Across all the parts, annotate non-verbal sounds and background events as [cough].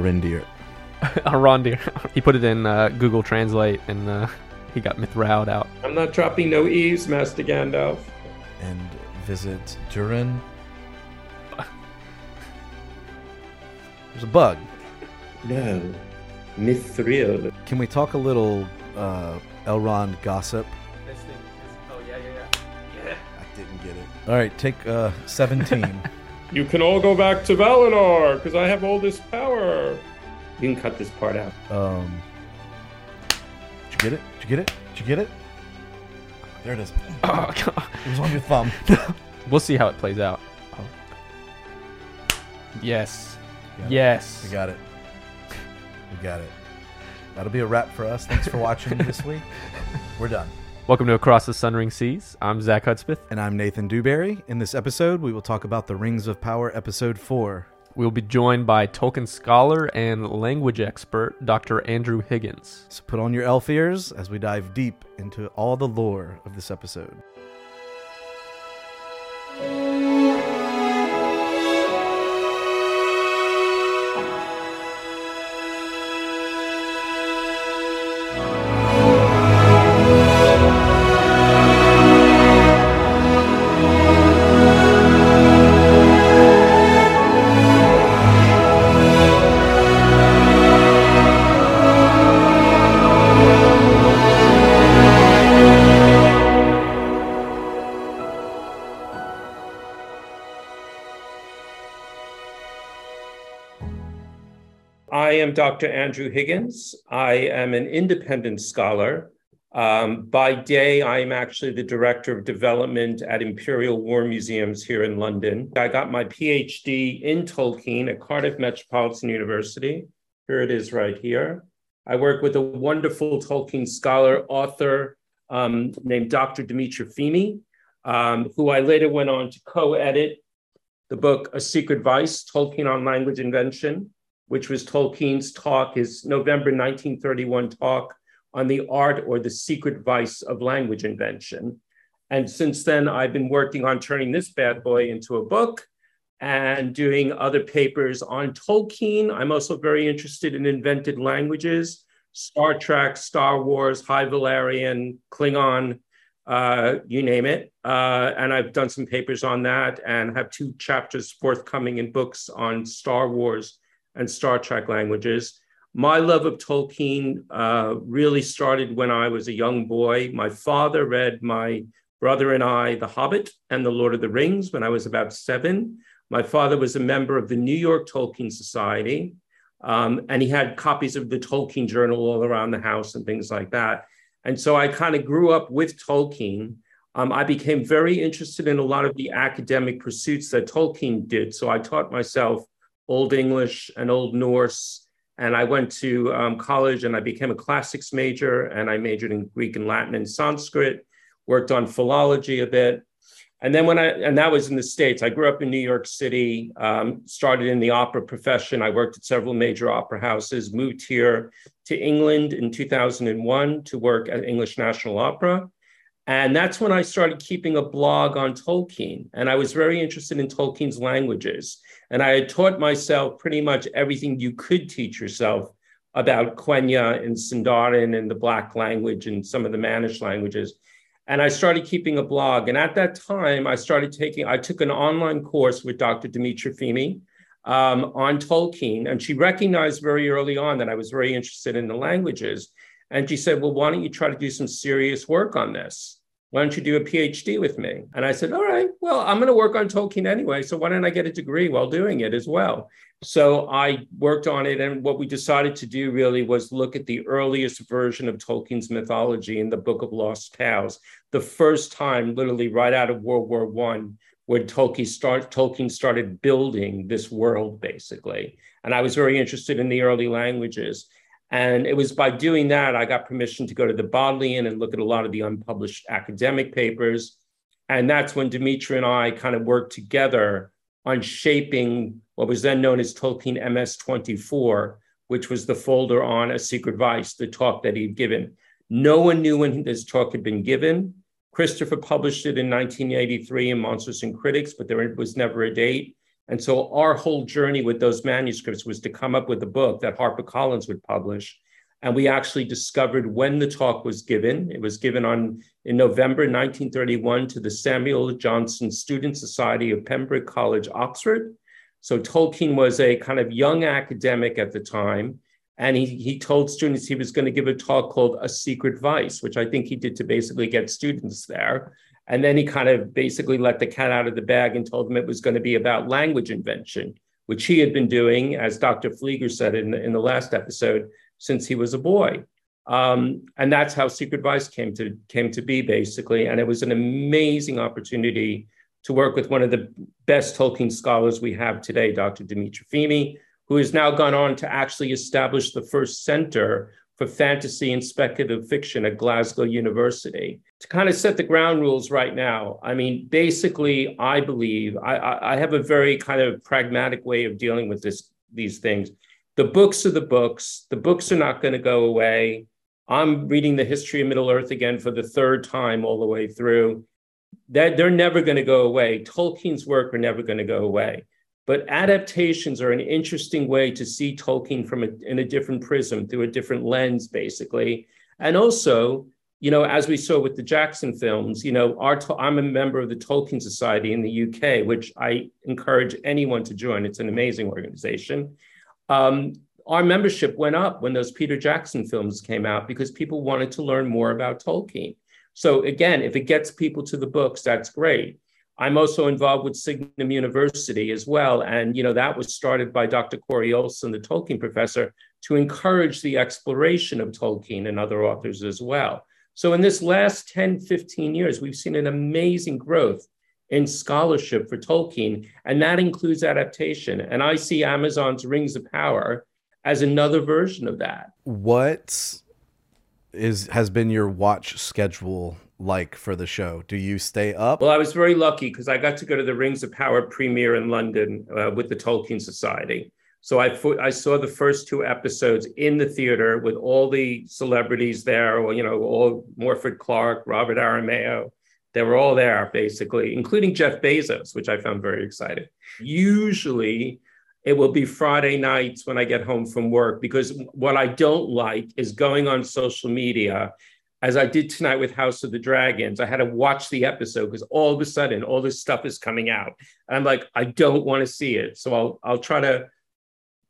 Arindir. [laughs] Arondir. [laughs] he put it in uh, Google Translate and uh, he got Mithraud out. I'm not dropping no E's, Master Gandalf. And visit Durin. [laughs] There's a bug. No. Mithril. Can we talk a little uh, Elrond gossip? Oh, yeah, yeah, yeah. I didn't get it. All right, take uh, 17. You can all go back to Valinor, because I have all this power. You can cut this part out. um, did you get it? Did you get it? Did you get it? There it is. Oh, God. It was on your thumb. [laughs] We'll see how it plays out. Oh. Yes. Got it. Yes. We got it. We got it. That'll be a wrap for us. Thanks for watching this [laughs] week. We're done. Welcome to Across the Sundering Seas. I'm Zach Hudspeth. And I'm Nathan Dewberry. In this episode, we will talk about the Rings of Power, episode four. We'll be joined by Tolkien scholar and language expert Dr. Andrew Higgins. So put on your elf ears as we dive deep into all the lore of this episode. Am Dr. Andrew Higgins. I am an independent scholar. Um, by day, I am actually the director of development at Imperial War Museums here in London. I got my PhD in Tolkien at Cardiff Metropolitan University. Here it is right here. I work with a wonderful Tolkien scholar, author um, named Dr. Dimitra Fimi, um, who I later went on to co edit the book A Secret Vice Tolkien on Language Invention which was Tolkien's talk, his November 1931 talk on the art or the secret vice of language invention. And since then, I've been working on turning this bad boy into a book and doing other papers on Tolkien. I'm also very interested in invented languages, Star Trek, Star Wars, High Valyrian, Klingon, uh, you name it. Uh, and I've done some papers on that and have two chapters forthcoming in books on Star Wars and Star Trek languages. My love of Tolkien uh, really started when I was a young boy. My father read my brother and I The Hobbit and The Lord of the Rings when I was about seven. My father was a member of the New York Tolkien Society, um, and he had copies of the Tolkien Journal all around the house and things like that. And so I kind of grew up with Tolkien. Um, I became very interested in a lot of the academic pursuits that Tolkien did. So I taught myself Old English and Old Norse. And I went to um, college and I became a classics major and I majored in Greek and Latin and Sanskrit, worked on philology a bit. And then when I, and that was in the States, I grew up in New York City, um, started in the opera profession. I worked at several major opera houses, moved here to England in 2001 to work at English National Opera. And that's when I started keeping a blog on Tolkien. And I was very interested in Tolkien's languages. And I had taught myself pretty much everything you could teach yourself about Quenya and Sindarin and the Black language and some of the Manish languages. And I started keeping a blog. And at that time, I started taking, I took an online course with Dr. Dimitra Fimi um, on Tolkien. And she recognized very early on that I was very interested in the languages. And she said, Well, why don't you try to do some serious work on this? Why don't you do a PhD with me? And I said, All right, well, I'm going to work on Tolkien anyway. So why don't I get a degree while doing it as well? So I worked on it. And what we decided to do really was look at the earliest version of Tolkien's mythology in the Book of Lost Tales, the first time, literally right out of World War One, where Tolkien, start, Tolkien started building this world, basically. And I was very interested in the early languages. And it was by doing that, I got permission to go to the Bodleian and look at a lot of the unpublished academic papers. And that's when Dimitri and I kind of worked together on shaping what was then known as Tolkien MS 24, which was the folder on A Secret Vice, the talk that he'd given. No one knew when this talk had been given. Christopher published it in 1983 in Monsters and Critics, but there was never a date. And so our whole journey with those manuscripts was to come up with a book that HarperCollins would publish. And we actually discovered when the talk was given. It was given on in November 1931 to the Samuel Johnson Student Society of Pembroke College, Oxford. So Tolkien was a kind of young academic at the time. And he, he told students he was going to give a talk called A Secret Vice, which I think he did to basically get students there. And then he kind of basically let the cat out of the bag and told them it was going to be about language invention, which he had been doing, as Dr. Flieger said in the, in the last episode, since he was a boy. Um, and that's how Secret Vice came to came to be, basically. And it was an amazing opportunity to work with one of the best Tolkien scholars we have today, Dr. Dimitra Fimi, who has now gone on to actually establish the first center for fantasy and speculative fiction at Glasgow University. To kind of set the ground rules right now, I mean, basically, I believe I, I have a very kind of pragmatic way of dealing with this, these things. The books are the books. The books are not going to go away. I'm reading the history of Middle Earth again for the third time all the way through. That they're never going to go away. Tolkien's work are never going to go away. But adaptations are an interesting way to see Tolkien from a, in a different prism, through a different lens, basically. And also, you know, as we saw with the Jackson films, you know, our I'm a member of the Tolkien Society in the UK, which I encourage anyone to join. It's an amazing organization. Um, our membership went up when those Peter Jackson films came out because people wanted to learn more about Tolkien. So again, if it gets people to the books, that's great. I'm also involved with Signum University as well. And, you know, that was started by Dr. Corey Olsen, the Tolkien professor, to encourage the exploration of Tolkien and other authors as well. So in this last 10, 15 years, we've seen an amazing growth in scholarship for Tolkien, and that includes adaptation. And I see Amazon's Rings of Power as another version of that. What is has been your watch schedule like for the show? Do you stay up? Well, I was very lucky because I got to go to the Rings of Power premiere in London uh, with the Tolkien Society. So I, I saw the first two episodes in the theater with all the celebrities there, you know, all Morfydd Clark, Robert Aramayo. They were all there basically, including Jeff Bezos, which I found very exciting. Usually it will be Friday nights when I get home from work because what I don't like is going on social media as I did tonight with House of the Dragons, I had to watch the episode because all of a sudden all this stuff is coming out. And I'm like, I don't want to see it. So I'll I'll try to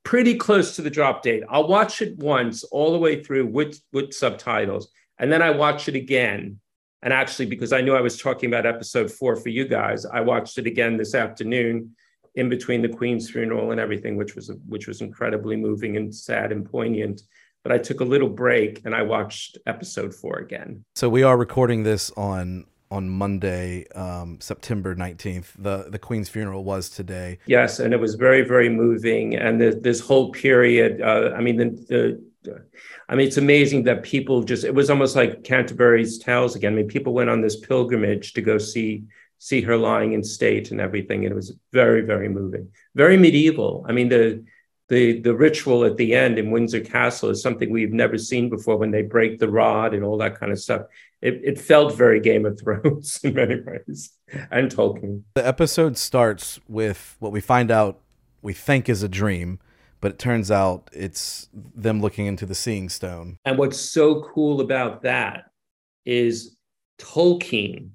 pretty close to the drop date. I'll watch it once all the way through with with subtitles. And then I watch it again. And actually, because I knew I was talking about episode four for you guys, I watched it again this afternoon in between the Queen's funeral and everything, which was which was incredibly moving and sad and poignant but I took a little break and I watched episode four again. So we are recording this on on Monday, um, September nineteenth. the The Queen's funeral was today. Yes, and it was very very moving. And the, this whole period, uh, I mean, the, the I mean, it's amazing that people just. It was almost like Canterbury's Tales again. I mean, people went on this pilgrimage to go see see her lying in state and everything. And it was very very moving, very medieval. I mean, the the the ritual at the end in Windsor Castle is something we've never seen before when they break the rod and all that kind of stuff. It, it felt very Game of Thrones [laughs] in many ways and Tolkien. The episode starts with what we find out we think is a dream, but it turns out it's them looking into the Seeing Stone. And what's so cool about that is Tolkien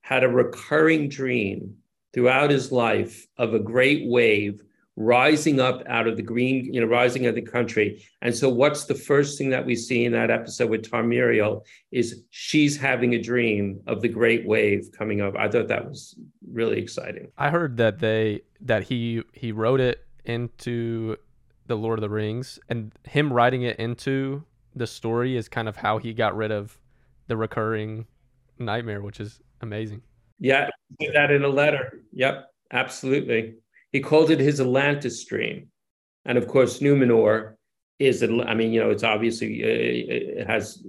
had a recurring dream throughout his life of a great wave rising up out of the green, you know, rising of the country. And so, what's the first thing that we see in that episode with Tarmiriel is she's having a dream of the great wave coming up. I thought that was really exciting. I heard that they that he he wrote it into the Lord of the Rings, and him writing it into the story is kind of how he got rid of the recurring nightmare, which is amazing. Yeah, put that in a letter. Yep, absolutely. He called it his Atlantis stream. And of course, Numenor is, I mean, you know, it's obviously, uh, it has,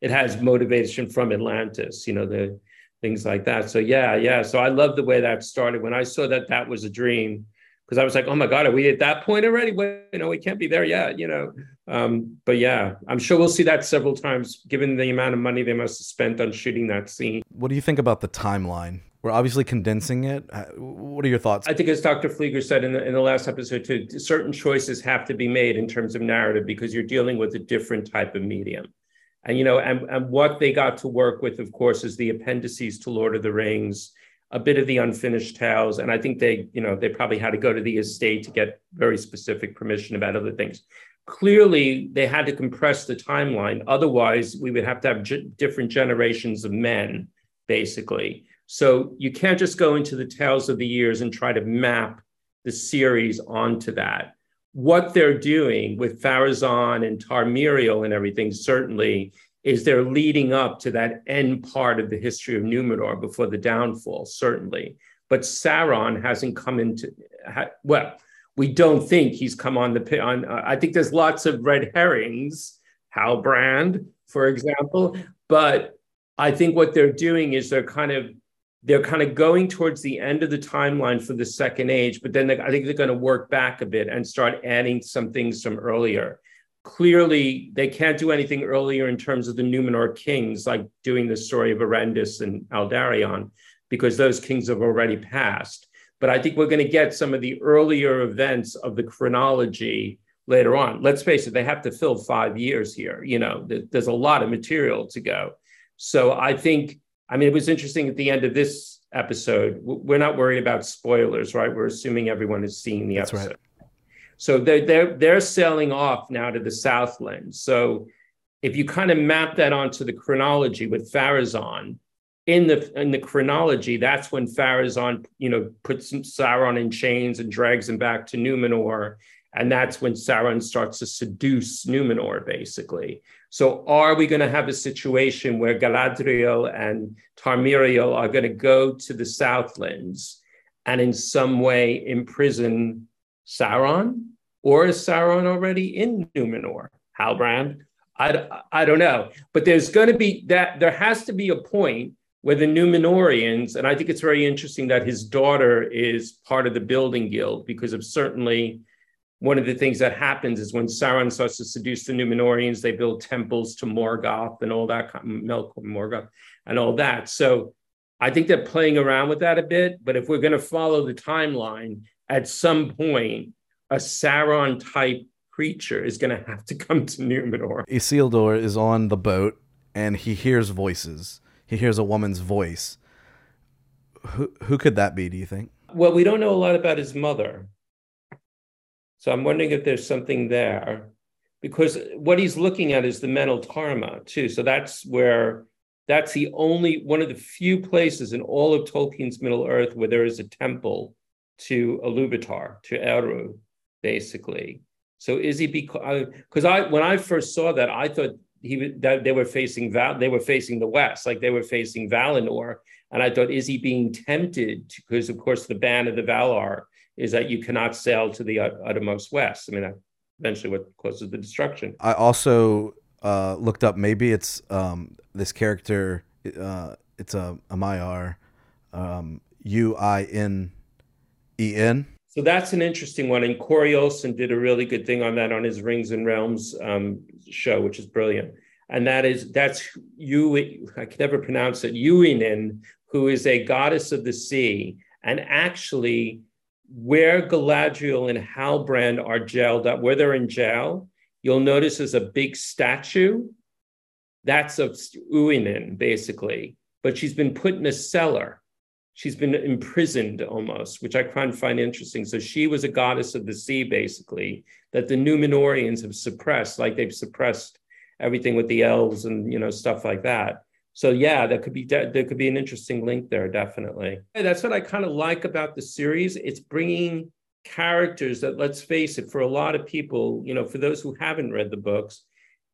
it has motivation from Atlantis, you know, the things like that. So yeah, yeah. So I love the way that started. When I saw that that was a dream, because I was like, oh my God, are we at that point already? Well, you know, we can't be there yet, you know. Um, but yeah, I'm sure we'll see that several times, given the amount of money they must have spent on shooting that scene. What do you think about the timeline? We're obviously condensing it. What are your thoughts? I think, as Dr. Flieger said in the, in the last episode, too, certain choices have to be made in terms of narrative because you're dealing with a different type of medium. And, you know, and, and what they got to work with, of course, is the appendices to Lord of the Rings, a bit of the unfinished tales. And I think they, you know, they probably had to go to the estate to get very specific permission about other things. Clearly, they had to compress the timeline. Otherwise, we would have to have g- different generations of men, basically so you can't just go into the tales of the years and try to map the series onto that. What they're doing with Pharazôn and Tarmiriel and everything, certainly, is they're leading up to that end part of the history of Numenor before the downfall, certainly. But Sauron hasn't come into, well, we don't think he's come on the, on, uh, I think there's lots of red herrings, Halbrand, for example, but I think what they're doing is they're kind of they're kind of going towards the end of the timeline for the second age, but then I think they're going to work back a bit and start adding some things from earlier. Clearly, they can't do anything earlier in terms of the Numenor kings, like doing the story of Eärendil and Aldarion, because those kings have already passed. But I think we're going to get some of the earlier events of the chronology later on. Let's face it, they have to fill five years here. You know, there's a lot of material to go. So I think I mean, it was interesting at the end of this episode. We're not worried about spoilers, right? We're assuming everyone has seen the That's episode. Right. So they're, they're, they're sailing off now to the Southland. So if you kind of map that onto the chronology with Pharazôn, in the in the chronology, that's when Pharazôn, you know, puts Sauron in chains and drags him back to Numenor, and that's when Sauron starts to seduce Numenor, basically. So, are we going to have a situation where Galadriel and Tarmiriel are going to go to the Southlands and in some way imprison Sauron? Or is Sauron already in Numenor? Halbrand? I, I don't know. But there's going to be that, there has to be a point where the Numenorians, and I think it's very interesting that his daughter is part of the building guild because of certainly one of the things that happens is when Sauron starts to seduce the Numenorians, they build temples to Morgoth and all that, Melkor Morgoth and all that. So I think they're playing around with that a bit. But if we're going to follow the timeline, at some point, a Sauron type creature is going to have to come to Numenor. Isildur is on the boat and he hears voices. He hears a woman's voice. Who who could that be? Do you think? Well, we don't know a lot about his mother. So I'm wondering if there's something there, because what he's looking at is the Meneltarma too. So that's where that's the only one of the few places in all of Tolkien's Middle Earth where there is a temple to Iluvatar, to Eru, basically. So is he because I when I first saw that I thought he that they were facing Val they were facing the west like they were facing Valinor and I thought is he being tempted because of course the ban of the Valar is that you cannot sail to the uttermost west. I mean, that eventually what causes the destruction. I also uh, looked up. Maybe it's um, this character. Uh, it's a, a Maiar, um, U I N E N. So that's an interesting one. And Corey Olsen did a really good thing on that on his Rings and Realms um, show, which is brilliant. And that is that's you. I can never pronounce it. Yuinen, who is a goddess of the sea, and actually where Galadriel and Halbrand are jailed up, where they're in jail, you'll notice there's a big statue. That's of Uinen, basically. But she's been put in a cellar. She's been imprisoned almost, which I kind of find interesting. So she was a goddess of the sea, basically, that the Numenorians have suppressed, like they've suppressed everything with the elves and you know stuff like that. So yeah, that could be de- there could be an interesting link there, definitely. That's what I kind of like about the series. It's bringing characters that, let's face it, for a lot of people, you know, for those who haven't read the books,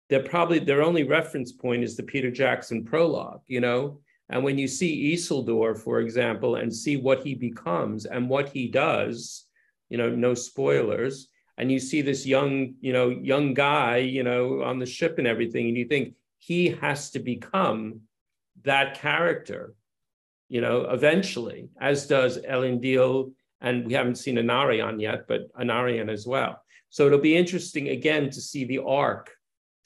they're probably their only reference point is the Peter Jackson prologue, you know. And when you see Isildur, for example, and see what he becomes and what he does, you know, no spoilers, and you see this young, you know, young guy, you know, on the ship and everything, and you think he has to become that character, you know, eventually, as does Ellen Elendil, and we haven't seen Anarion yet, but Anarion as well. So it'll be interesting again to see the arc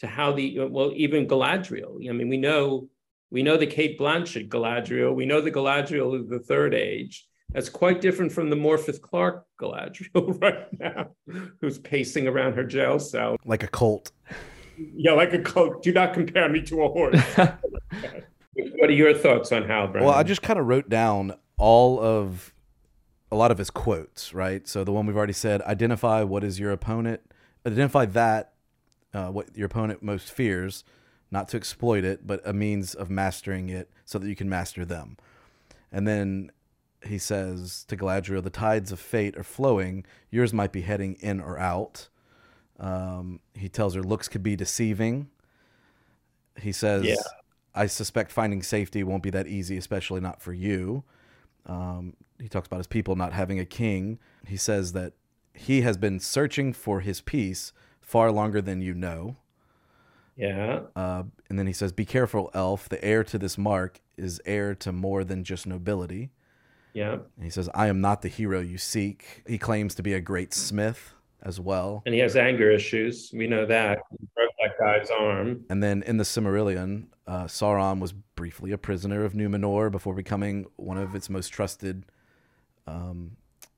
to how the well, even Galadriel. I mean, we know We know the Cate Blanchett Galadriel. We know the Galadriel of the Third Age. That's quite different from the Morfydd Clark Galadriel [laughs] right now, who's pacing around her jail cell. Like a colt. Yeah, like a colt. Do not compare me to a horse. [laughs] what are your thoughts on Halbrand? Well, I just kind of wrote down all of a lot of his quotes, right? So the one we've already said, identify what is your opponent, identify that uh, what your opponent most fears, not to exploit it, but a means of mastering it so that you can master them. And then he says to Galadriel, the tides of fate are flowing. Yours might be heading in or out. Um, he tells her looks could be deceiving. He says, Yeah. I suspect finding safety won't be that easy, especially not for you. Um, he talks about his people not having a king. He says that he has been searching for his peace far longer than you know. yeah. Uh, and then he says, Be careful, elf. The heir to this mark is heir to more than just nobility. Yeah. And he says, I am not the hero you seek. He claims to be a great smith as well. And he has anger issues. We know that. He broke that guy's arm. And then in the Silmarillion, uh, Sauron was briefly a prisoner of Numenor before becoming one of its most trusted um,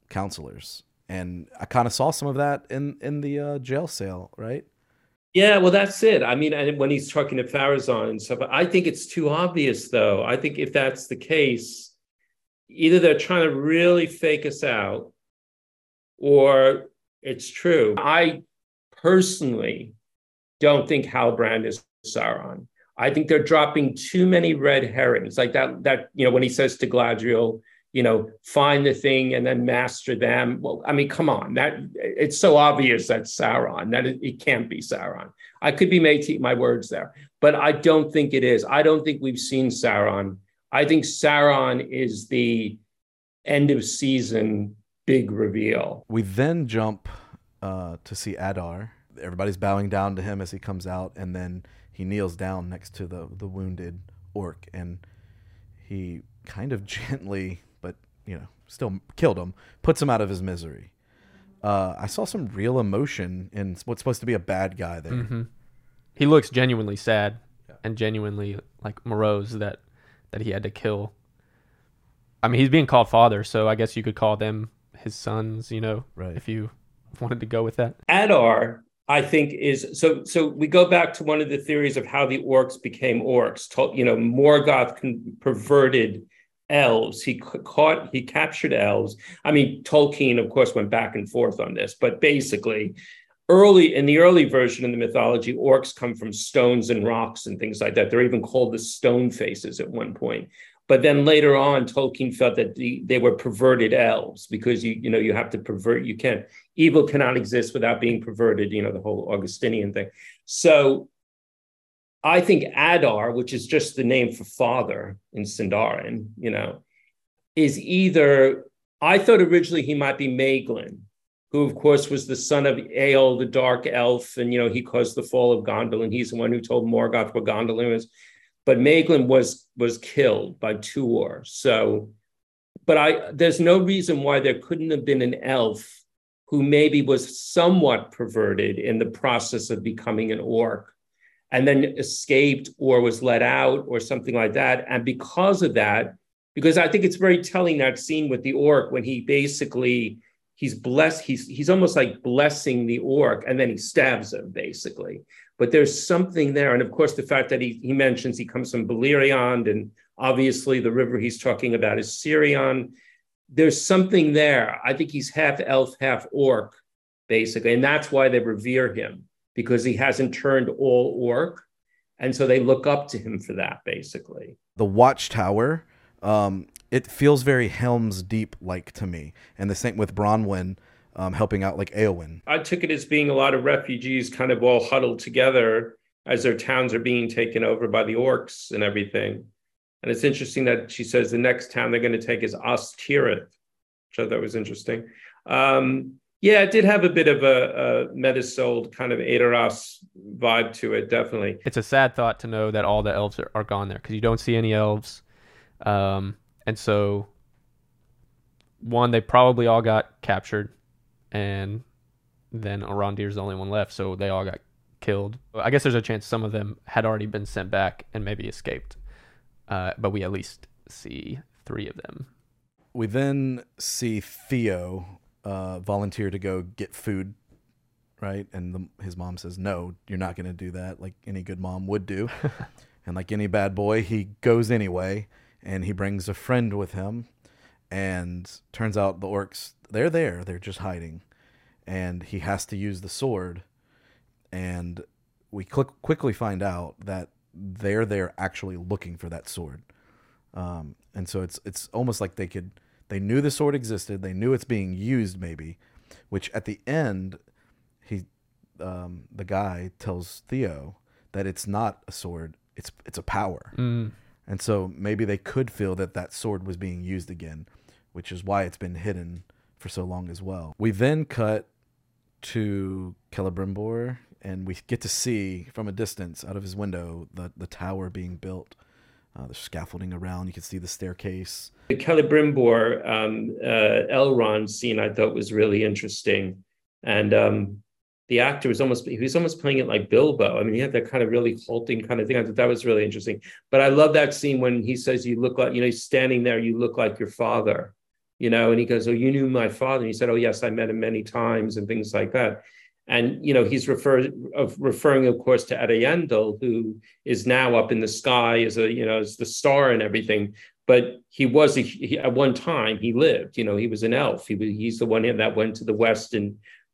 counselors. And I kind of saw some of that in in the uh, jail cell, right? Yeah, well, that's it. I mean, and when he's talking to Pharazôn and stuff, I think it's too obvious, though. I think if that's the case, either they're trying to really fake us out, or it's true. I personally don't think Halbrand is Sauron. I think they're dropping too many red herrings, like that. That you know, when he says to Galadriel, you know, find the thing and then master them. Well, I mean, come on, that it's so obvious that's Sauron that it, it can't be Sauron. I could be made to eat my words there, but I don't think it is. I don't think we've seen Sauron. I think Sauron is the end of season big reveal. We then jump uh, to see Adar. Everybody's bowing down to him as he comes out, and then he kneels down next to the the wounded orc, and he kind of [laughs] gently, but you know, still killed him, puts him out of his misery. Uh, I saw some real emotion in what's supposed to be a bad guy there. hmm He looks genuinely sad and genuinely like morose that that he had to kill. I mean, he's being called father, so I guess you could call them his sons. You know, Right. if you wanted to go with that. Adar, I think, is so. So we go back to one of the theories of how the orcs became orcs. You know, Morgoth perverted elves. He ca- caught, he captured elves. I mean, Tolkien, of course, went back and forth on this, but basically, early in the early version of the mythology, orcs come from stones and rocks and things like that. They're even called the stone faces at one point. But then later on, Tolkien felt that the, they were perverted elves because you you know you have to pervert. You can't evil cannot exist without being perverted. You know the whole Augustinian thing. So I think Adar, which is just the name for father in Sindarin, you know, is either I thought originally he might be Maeglin, who of course was the son of Eöl, the dark elf, and you know he caused the fall of Gondolin. He's the one who told Morgoth where Gondolin was. But Maeglin was was killed by Tuor. So, but I there's no reason why there couldn't have been an elf who maybe was somewhat perverted in the process of becoming an orc and then escaped or was let out or something like that. And because of that, because I think it's very telling that scene with the orc when he basically he's blessed, he's he's almost like blessing the orc, and then he stabs him basically. But there's something there. And of course, the fact that he he mentions he comes from Beleriand, and obviously the river he's talking about is Sirion. There's something there. I think he's half elf, half orc, basically. And that's why they revere him because he hasn't turned all orc. And so they look up to him for that, basically. The Watchtower, um, it feels very Helm's Deep like to me, and the same with Bronwyn um, helping out like Eowyn. I took it as being a lot of refugees kind of all huddled together as their towns are being taken over by the orcs and everything. And it's interesting that she says the next town they're going to take is Ostirith, which I thought was interesting. Um, yeah, it did have a bit of a, a Meduseld kind of Edoras vibe to it, definitely. It's a sad thought to know that all the elves are, are gone there because you don't see any elves, um, and so one they probably all got captured, and then Arondir's the only one left, so they all got killed. I guess there's a chance some of them had already been sent back and maybe escaped. uh, but we at least see three of them. We then see Theo uh, volunteer to go get food, right? And the, his mom says, "No, you're not going to do that," like any good mom would do. [laughs] and like any bad boy, he goes anyway, and he brings a friend with him. And turns out the orcs they're there, they're just hiding, and he has to use the sword. And we cl- quickly find out that they're there actually looking for that sword. Um, and so it's it's almost like they could they knew the sword existed, they knew it's being used maybe, which at the end he um, the guy tells Theo that it's not a sword, it's it's a power. Mm. And so maybe they could feel that that sword was being used again, which is why it's been hidden for so long as well. We then cut to Celebrimbor and we get to see from a distance out of his window the, the tower being built. Uh, the scaffolding around, you can see the staircase. The Celebrimbor um, uh, Elrond scene I thought was really interesting. And um, the actor was almost he was almost playing it like Bilbo. I mean, he had that kind of really halting kind of thing. I thought that was really interesting. But I love that scene when he says, "You look like you know, he's standing there. You look like your father." You know, and he goes, "Oh, you knew my father." And he said, "Oh, yes, I met him many times," and things like that. And you know, he's of, referring, of course, to Eärendil, who is now up in the sky as a you know as the star and everything. But he was a, he, at one time he lived. You know, he was an elf. He was he's the one that went to the west and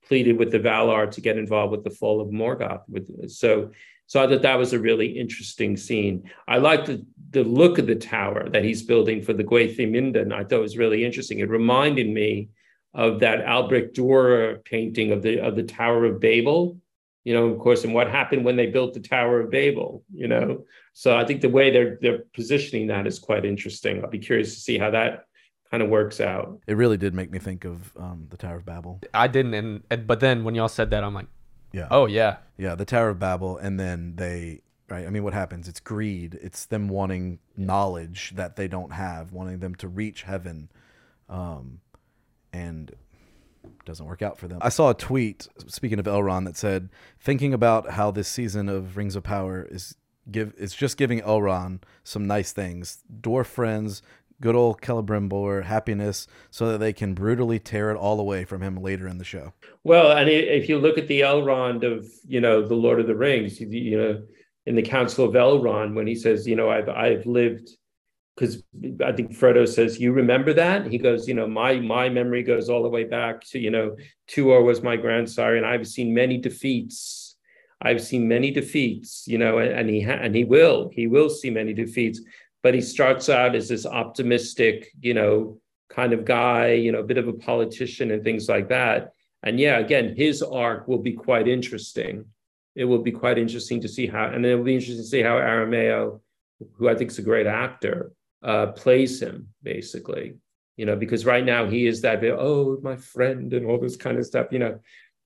pleaded with the Valar to get involved with the fall of Morgoth. With so, so I thought that was a really interesting scene. I liked the, the look of the tower that he's building for the Gwaith-i-Mírdain. I thought was really interesting. It reminded me of that Albrecht Dürer painting of the of the Tower of Babel. You know, of course, and what happened when they built the Tower of Babel. You know, so I think the way they're they're positioning that is quite interesting. I'll be curious to see how that kind of works out. It really did make me think of um, the Tower of Babel. I didn't, and, and but then when y'all said that, I'm like, Yeah. oh yeah, Yeah, the Tower of Babel, and then they right. I mean, what happens? It's greed. It's them wanting knowledge that they don't have, wanting them to reach heaven, um, and it doesn't work out for them. I saw a tweet speaking of Elrond that said, thinking about how this season of Rings of Power is give it's just giving Elrond some nice things, dwarf friends, good old Celebrimbor, happiness, so that they can brutally tear it all away from him later in the show. Well, and if you look at the Elrond of you know the Lord of the Rings, you, you know in the Council of Elrond when he says, you know, I've I've lived because I think Frodo says, "You remember that?" He goes, "You know, my my memory goes all the way back to you know, Tuor was my grandsire, and I've seen many defeats. I've seen many defeats, you know, and, and he ha- and he will he will see many defeats. But he starts out as this optimistic, you know, kind of guy, you know, a bit of a politician and things like that. And yeah, again, his arc will be quite interesting. It will be quite interesting to see how, and it will be interesting to see how Aramayo, who I think is a great actor, uh, plays him basically, you know, because right now he is that, bit, oh, my friend, and all this kind of stuff, you know.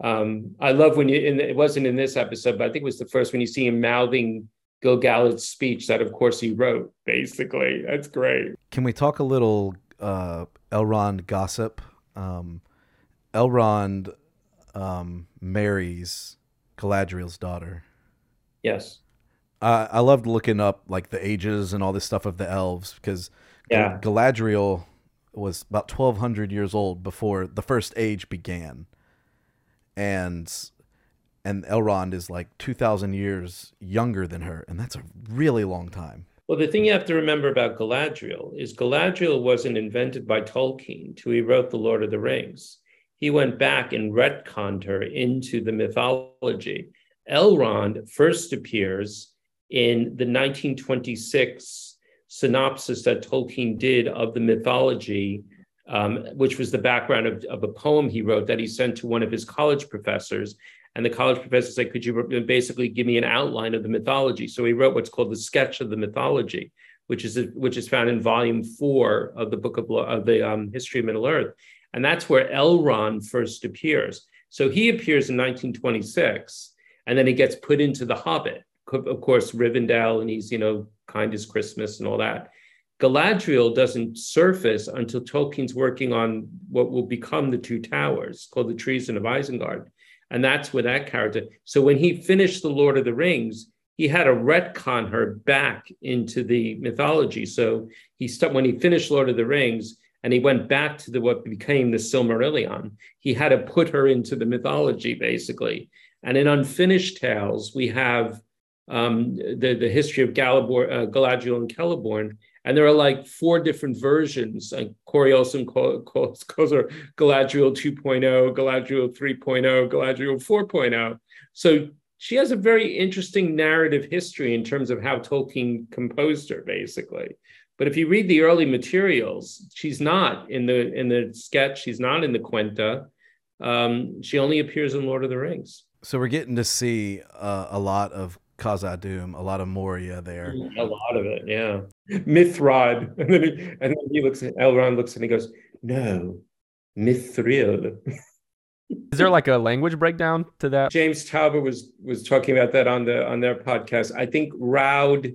Um, I love when you, it wasn't in this episode, but I think it was the first when you see him mouthing Gil-galad's speech that, of course, he wrote, basically. That's great. Can we talk a little uh, Elrond gossip? Um, Elrond um, marries Galadriel's daughter. Yes. I I loved looking up like the ages and all this stuff of the elves because Yeah. Galadriel was about 1200 years old before the first age began. And and Elrond is like 2000 years younger than her and that's a really long time. Well, the thing you have to remember about Galadriel is Galadriel wasn't invented by Tolkien till he wrote The Lord of the Rings. He went back and retconned her into the mythology. Elrond first appears in the 1926 synopsis that Tolkien did of the mythology, um, which was the background of, of a poem he wrote that he sent to one of his college professors. And the college professor said, Could you basically give me an outline of the mythology? So he wrote what's called the sketch of the mythology, which is which is found in volume four of the book of, of the um, history of Middle Earth. And that's where Elrond first appears. So he appears in 1926, and then he gets put into The Hobbit, of course, Rivendell, and he's, you know, kind as Christmas and all that. Galadriel doesn't surface until Tolkien's working on what will become the Two Towers, called the Treason of Isengard. And that's where that character. So when he finished The Lord of the Rings, he had to retcon her back into the mythology. So he st- when he finished Lord of the Rings and he went back to the what became the Silmarillion, he had to put her into the mythology basically. And in Unfinished Tales, we have um, the the history of Galabor, uh, Galadriel and Celeborn, and there are like four different versions. Like Corey Olsen calls, calls her Galadriel 2.0, Galadriel 3.0, Galadriel 4.0. So she has a very interesting narrative history in terms of how Tolkien composed her, basically. But if you read the early materials, she's not in the in the sketch. She's not in the Quenta. Um, she only appears in Lord of the Rings. So we're getting to see uh, a lot of Khazad-dûm, a lot of Moria there. A lot of it, yeah. Mithraud, [laughs] and then he, and then he looks at Elrond looks and he goes, "No, Mithril." [laughs] Is there like a language breakdown to that? James Talbot was was talking about that on the on their podcast. I think Raud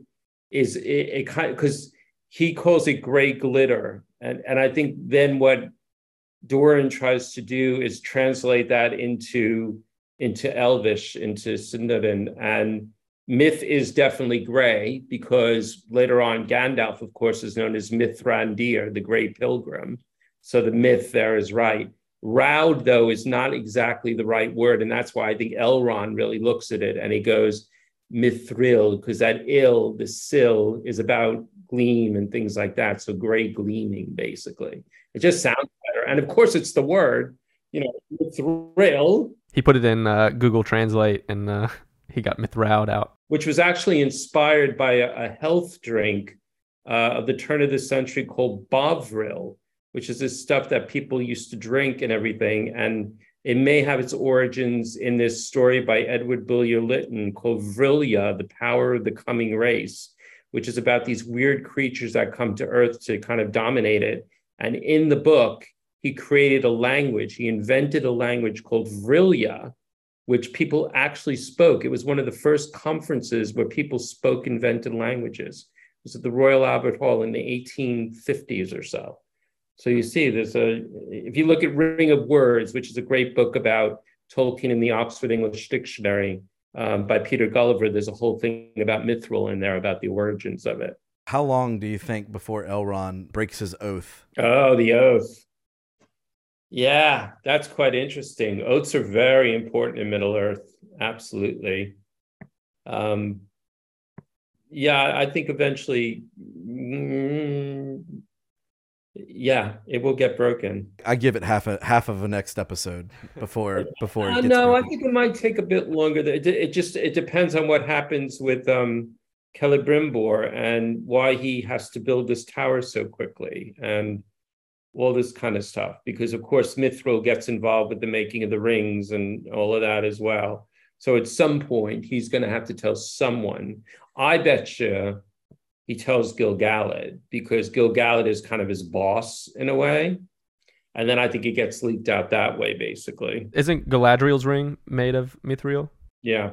is a, a kind because he calls it gray glitter, and and I think then what Durin tries to do is translate that into into Elvish, into Sindarin, and myth is definitely gray because later on Gandalf, of course, is known as Mithrandir, the Gray Pilgrim. So the myth there is right. Raud, though, is not exactly the right word. And that's why I think Elrond really looks at it and he goes, mithril, because that ill, the sill, is about gleam and things like that. So gray gleaming, basically. It just sounds better. And of course, it's the word, you know, mithril. He put it in uh, Google Translate and uh, [laughs] he got Mithraud out. Which was actually inspired by a, a health drink uh, of the turn of the century called Bovril which is this stuff that people used to drink and everything. And it may have its origins in this story by Edward Bulwer Lytton called Vrilya, The Power of the Coming Race, which is about these weird creatures that come to Earth to kind of dominate it. And in the book, he created a language. He invented a language called Vrilya, which people actually spoke. It was one of the first conferences where people spoke invented languages. It was at the Royal Albert Hall in the 1850s or so. So you see, there's a, if you look at Ring of Words, which is a great book about Tolkien in the Oxford English Dictionary um, by Peter Gilliver, there's a whole thing about mithril in there about the origins of it. How long do you think before Elrond breaks his oath? Oh, the oath. Yeah, that's quite interesting. Oaths are very important in Middle Earth. Absolutely. Um, yeah, I think eventually mm, yeah, it will get broken. I give it half a half of a next episode before [laughs] before. Uh, no, broken. I think it might take a bit longer. It, it just it depends on what happens with um, Celebrimbor and why he has to build this tower so quickly and all this kind of stuff. Because of course Mithril gets involved with the making of the rings and all of that as well. So at some point he's going to have to tell someone. I bet you he tells Gil-galad because Gil-galad is kind of his boss in a way. And then I think it gets leaked out that way, basically. Isn't Galadriel's ring made of mithril? Yeah.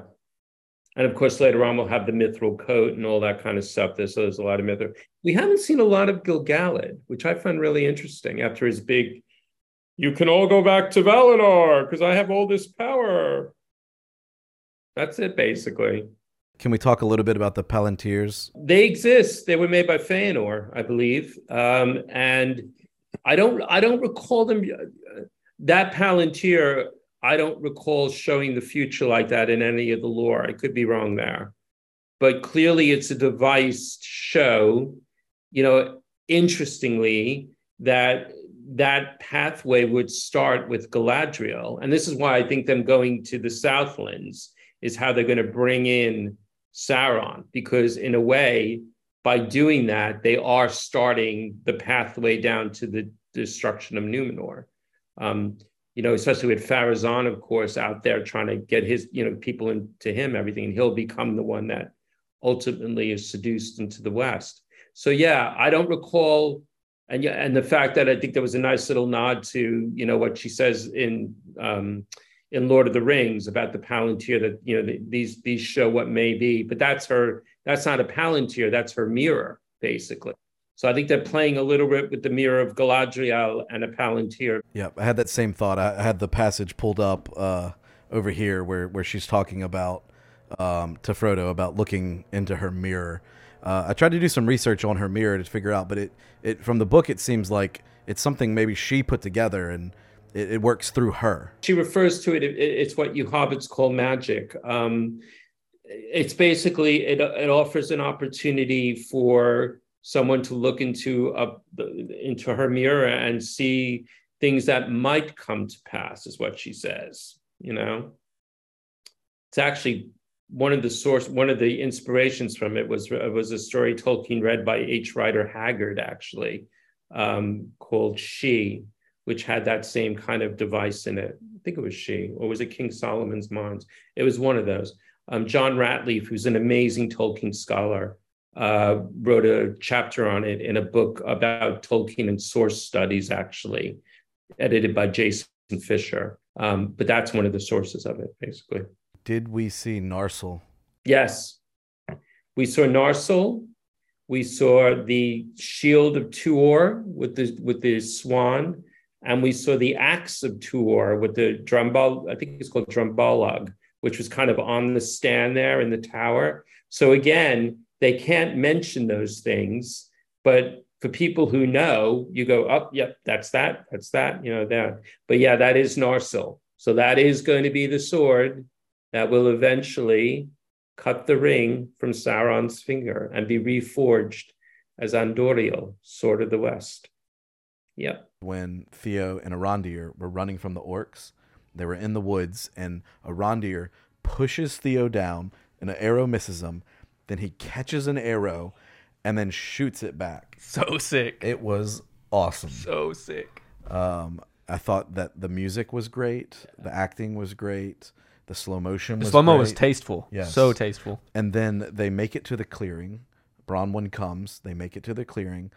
And of course, later on, we'll have the mithril coat and all that kind of stuff. There's, so there's a lot of mithril. We haven't seen a lot of Gil-galad, which I find really interesting after his big, you can all go back to Valinor because I have all this power. That's it, basically. Can we talk a little bit about the Palantirs? They exist. They were made by Feanor, I believe, um, and I don't. I don't recall them. That Palantir, I don't recall showing the future like that in any of the lore. I could be wrong there, but clearly it's a device show. You know, interestingly, that that pathway would start with Galadriel, and this is why I think them going to the Southlands is how they're going to bring in Sauron, because in a way, by doing that, they are starting the pathway down to the destruction of Numenor. Um, you know, especially with Pharazôn, of course, out there trying to get his, you know, people into him, everything, and he'll become the one that ultimately is seduced into the West. So yeah, I don't recall, and yeah, and the fact that I think there was a nice little nod to, you know, what she says in um, in Lord of the Rings about the Palantir that you know the, these these show what may be, but that's her. That's not a Palantir. That's her mirror, basically. So I think they're playing a little bit with the mirror of Galadriel and a Palantir. Yeah, I had that same thought. I had the passage pulled up uh, over here where where she's talking about um, to Frodo about looking into her mirror. Uh, I tried to do some research on her mirror to figure out, but it, it from the book it seems like it's something maybe she put together and it, it works through her. She refers to it, it it's what you hobbits call magic. Um, it's basically it, it offers an opportunity for someone to look into a, into her mirror and see things that might come to pass is what she says you know it's actually one of the source one of the inspirations from it was was a story tolkien read by h rider haggard actually um, called she which had that same kind of device in it i think it was she or was it king solomon's mines it was one of those um, john rateliff who's an amazing tolkien scholar uh, wrote a chapter on it in a book about tolkien and source studies actually edited by jason fisher um, but that's one of the sources of it, basically. Did we see Narsil? Yes. We saw Narsil. We saw the shield of Tuor with the with the swan, and we saw the axe of Tuor with the drumbal. I think it's called Dramborleg, which was kind of on the stand there in the tower. So again, they can't mention those things, but for people who know, you go up, oh, yep, that's that, that's that, you know, that. But yeah, that is Narsil. So that is going to be the sword that will eventually cut the ring from Sauron's finger and be reforged as Andúril, Sword of the West. Yep. When Theo and Arondir were running from the orcs, they were in the woods, and Arondir pushes Theo down, and an arrow misses him. Then he catches an arrow and then shoots it back. [laughs] So sick. It was awesome. So sick. Um, I thought that the music was great, the acting was great, the slow motion. The slow mo was tasteful. Yes. so tasteful. And then they make it to the clearing. Bronwyn comes. They make it to the clearing,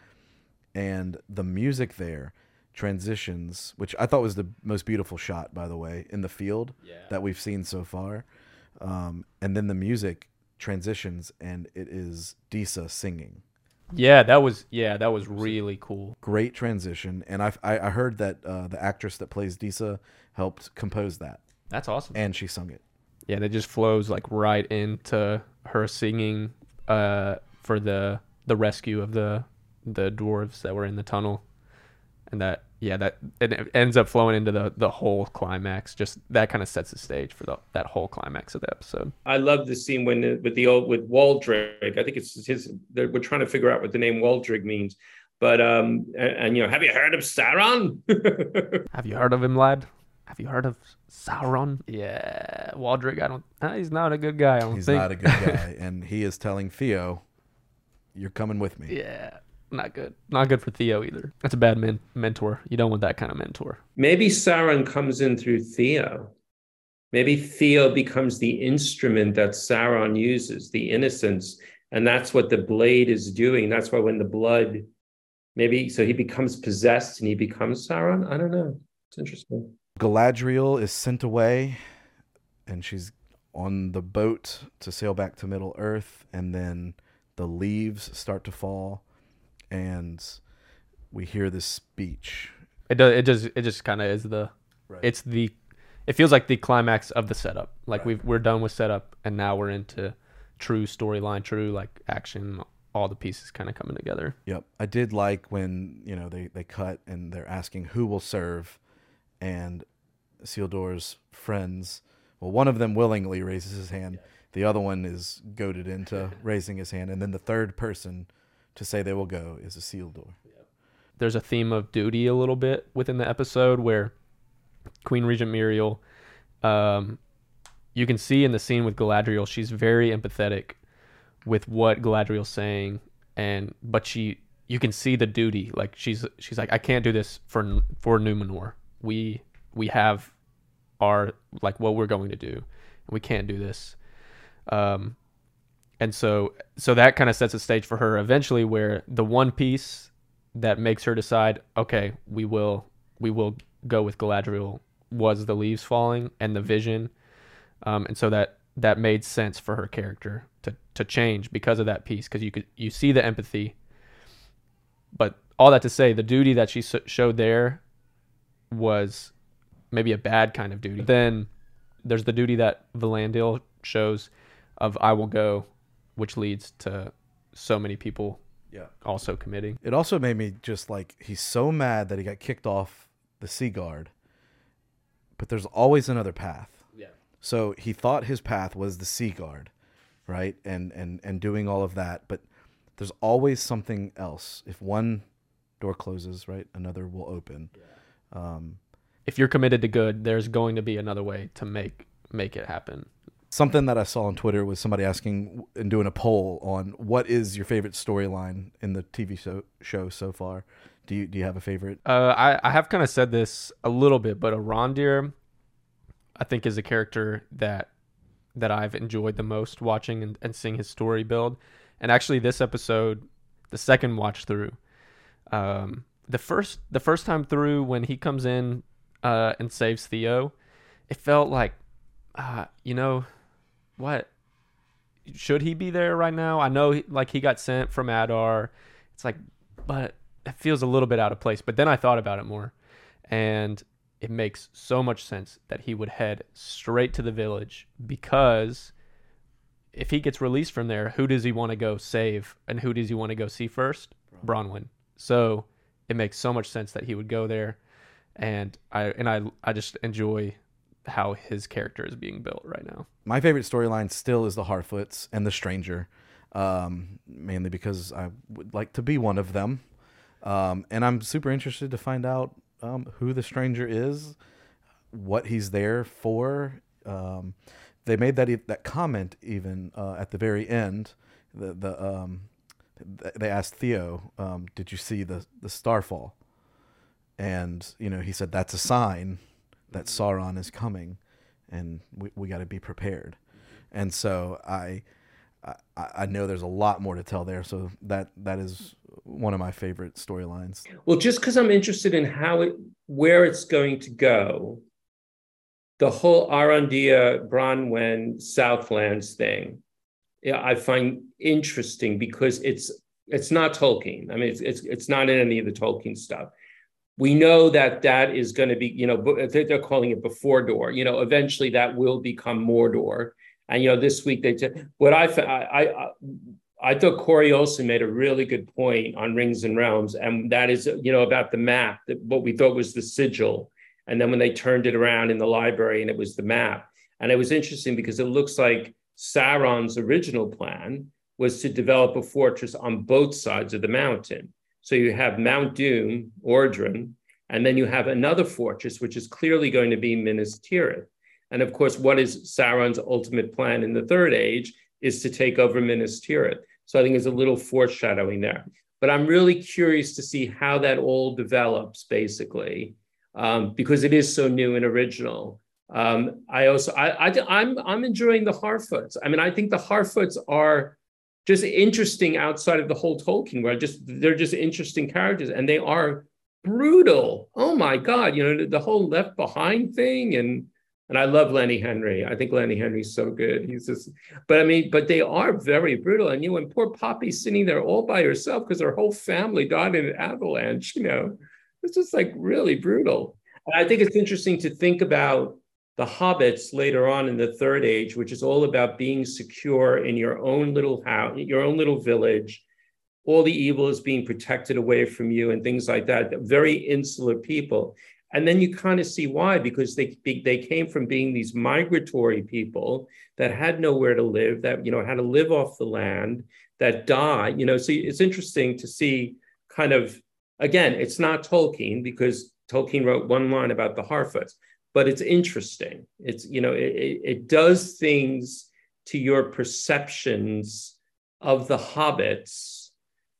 and the music there transitions, which I thought was the most beautiful shot, by the way, in the field yeah. that we've seen so far. Um, and then the music transitions and it is Disa singing. Yeah, that was yeah, that was really cool. Great transition, and I I heard that uh, the actress that plays Disa helped compose that. That's awesome. And she sung it. Yeah, that just flows like right into her singing uh, for the the rescue of the the dwarves that were in the tunnel, and that yeah, that it ends up flowing into the the whole climax. Just that kind of sets the stage for the that whole climax of the episode. I love the scene when with the old with Waldreg. I think it's his. We're trying to figure out what the name Waldreg means. But um, and, and you know, have you heard of Sauron? [laughs] have you heard of him, lad? Have you heard of Sauron? Yeah, Waldreg. I don't. Uh, he's not a good guy. I don't he's think. not a good guy, [laughs] and he is telling Theo, "You're coming with me." Yeah not good. Not good for Theo either. That's a bad men- mentor. You don't want that kind of mentor. Maybe Sauron comes in through Theo. Maybe Theo becomes the instrument that Sauron uses, the innocence. And that's what the blade is doing. That's why when the blood, maybe, so he becomes possessed and he becomes Sauron. I don't know. It's interesting. Galadriel is sent away and she's on the boat to sail back to Middle Earth. And then the leaves start to fall and we hear this speech. It does. It just. It just kind of is the. Right. It's the. It feels like the climax of the setup. Like right. we've we're done with setup, and now we're into true storyline, true like action. All the pieces kind of coming together. Yep, I did like when you know they they cut and they're asking who will serve, and Isildur's friends. Well, one of them willingly raises his hand. Yeah. The other one is goaded into [laughs] raising his hand, and then the third person to say they will go is Isildur. There's a theme of duty a little bit within the episode where Queen Regent Miriel, um, you can see in the scene with Galadriel, she's very empathetic with what Galadriel's saying, and but she, you can see the duty. Like she's she's like, I can't do this for for Numenor. We we have our like what we're going to do. and We can't do this. Um, and so so that kind of sets a stage for her eventually where the one piece that makes her decide okay we will we will go with galadriel was the leaves falling and the vision. Um, and so that that made sense for her character to to change because of that piece because you could you see the empathy. But all that to say the duty that she showed there was maybe a bad kind of duty. Then there's the duty that Valandil shows of I will go, which leads to so many people Yeah. also committing. It also made me just like he's so mad that he got kicked off the Sea Guard, but there's always another path. Yeah. So he thought his path was the Sea Guard, right? And and and doing all of that, but there's always something else. If one door closes, right, another will open. Um, If you're committed to good, there's going to be another way to make make it happen. Something that I saw on Twitter was somebody asking and doing a poll on what is your favorite storyline in the TV show show so far. Do you do you have a favorite? Uh, I, I have kind of said this a little bit, but a Arondir, I think, is a character that that I've enjoyed the most watching and, and seeing his story build. And actually, this episode, the second watch through, um, the first the first time through when he comes in uh, and saves Theo, it felt like, uh, you know, what should he be there right now? I know, he, like he got sent from Adar. It's like, but it feels a little bit out of place. But then I thought about it more, and it makes so much sense that he would head straight to the village because if he gets released from there, who does he want to go save, and who does he want to go see first? Bronwyn. So it makes so much sense that he would go there, and I and I I just enjoy how his character is being built right now. My favorite storyline still is the Harfoots and the Stranger, um, mainly because I would like to be one of them, um, and I'm super interested to find out um, who the Stranger is, what he's there for. Um, they made that that comment even uh, at the very end. The the um, th- they asked Theo, um, "Did you see the the starfall?" And you know he said that's a sign that Sauron is coming, and we we got to be prepared. And so I, I I know there's a lot more to tell there. So that that is one of my favorite storylines. Well, just because I'm interested in how it, where it's going to go, the whole Arondir, Bronwyn, Southlands thing, I find interesting because it's it's not Tolkien. I mean, it's it's it's not in any of the Tolkien stuff. We know that that is going to be, you know, uh, they're they're calling it before door. You know, eventually that will become Mordor. And you know, this week they did what I I I, I thought Corey Olsen made a really good point on Rings and Realms, and that is, you know, about the map, that what we thought was the sigil. And then when they turned it around in the library and it was the map. And it was interesting because it looks like Sauron's original plan was to develop a fortress on both sides of the mountain. So you have Mount Doom, Orodruin, and then you have another fortress, which is clearly going to be Minas Tirith. And of course, what is Sauron's ultimate plan in the Third Age is to take over Minas Tirith. So I think there's a little foreshadowing there. But I'm really curious to see how that all develops, basically, um, because it is so new and original. Um, I also I, I I'm I'm enjoying the Harfoots. I mean, I think the Harfoots are just interesting outside of the whole Tolkien world. Just they're just interesting characters, and they are brutal. Oh my God, you know the whole Left Behind thing, and and I love Lenny Henry. I think Lenny Henry's so good. He's just, but I mean, but they are very brutal. And you know, and poor Poppy's sitting there all by herself because her whole family died in an avalanche. You know, it's just like really brutal. And I think it's interesting to think about the hobbits later on in the third age, which is all about being secure in your own little house, your own little village. All the evil is being protected away from you and things like that. Very insular people. And then you kind of see why, because they they came from being these migratory people that had nowhere to live, that you know had to live off the land, that die. You know, so it's interesting to see kind of again, it's not Tolkien because Tolkien wrote one line about the Harfoots, but it's interesting. It's you know it, it does things to your perceptions of the hobbits.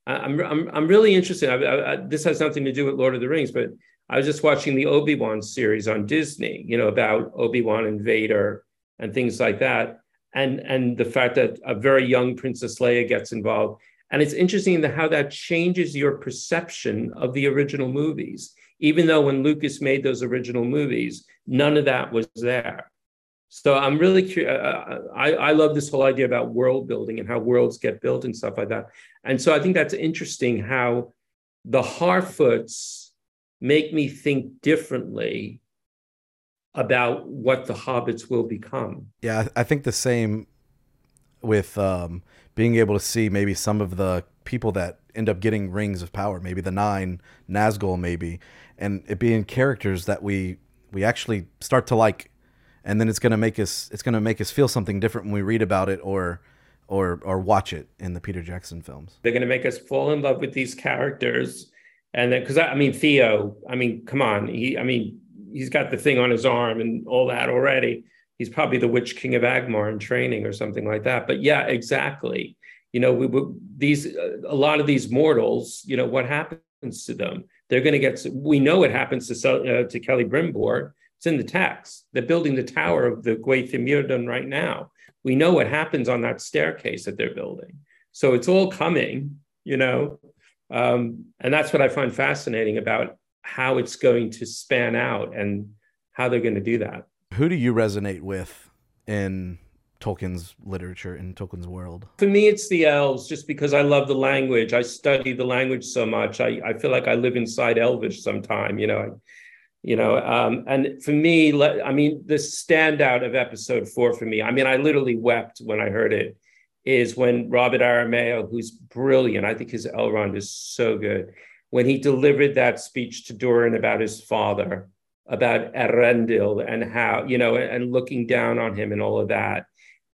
I'm I'm I'm really interested. I, I, this has nothing to do with Lord of the Rings, but I was just watching the Obi Wan series on Disney. You know about Obi Wan and Vader and things like that, and and the fact that a very young Princess Leia gets involved. And it's interesting how that changes your perception of the original movies even though when Lucas made those original movies, none of that was there. So I'm really curious. I, I love this whole idea about world building and how worlds get built and stuff like that. And so I think that's interesting how the Harfoots make me think differently about what the hobbits will become. Yeah, I I think the same with um, being able to see maybe some of the people that end up getting rings of power, maybe the nine, Nazgul, maybe, and it being characters that we we actually start to like, and then it's gonna make us it's gonna make us feel something different when we read about it or or or watch it in the Peter Jackson films. They're gonna make us fall in love with these characters, and then because I, I mean Theo, I mean come on, he I mean he's got the thing on his arm and all that already. He's probably the Witch King of Angmar in training or something like that. But yeah, exactly. You know, we, we these a lot of these mortals. You know, what happens to them? They're going to get. We know what happens to uh, to Celebrimbor. It's in the text. They're building the tower of the Gwaith right now. We know what happens on that staircase that they're building. So it's all coming. You know, um, and that's what I find fascinating about how it's going to span out and how they're going to do that. Who do you resonate with in Tolkien's literature, and Tolkien's world? For me, it's the elves, just because I love the language. I study the language so much. I, I feel like I live inside Elvish sometime, you know. you know, um, and for me, I mean, the standout of episode four for me, I mean, I literally wept when I heard it, is when Robert Aramayo, who's brilliant, I think his Elrond is so good when he delivered that speech to Durin about his father, about Eärendil and how, you know, and looking down on him and all of that.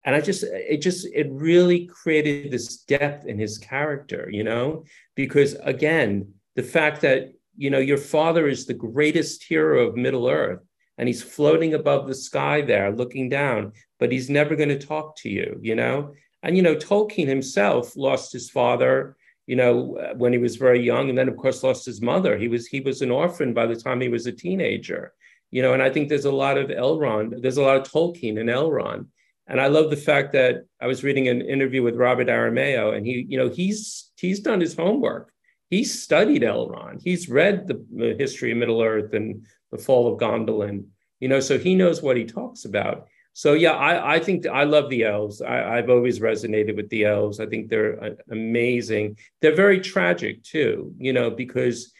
And I just, it just, it really created this depth in his character, you know, because again, the fact that, you know, your father is the greatest hero of Middle Earth and he's floating above the sky there looking down, but he's never going to talk to you, you know? And, you know, Tolkien himself lost his father you know, when he was very young, and then of course lost his mother. He was he was an orphan by the time he was a teenager. You know, and I think there's a lot of Elrond, there's a lot of Tolkien in Elrond. And I love the fact that I was reading an interview with Robert Aramayo, and he, you know, he's he's done his homework. He's studied Elrond. He's read the, the history of Middle Earth and the fall of Gondolin. You know, so he knows what he talks about. So yeah, I, I think I love the elves. I, have always resonated with the elves. I think they're uh, amazing. They're very tragic too, you know, because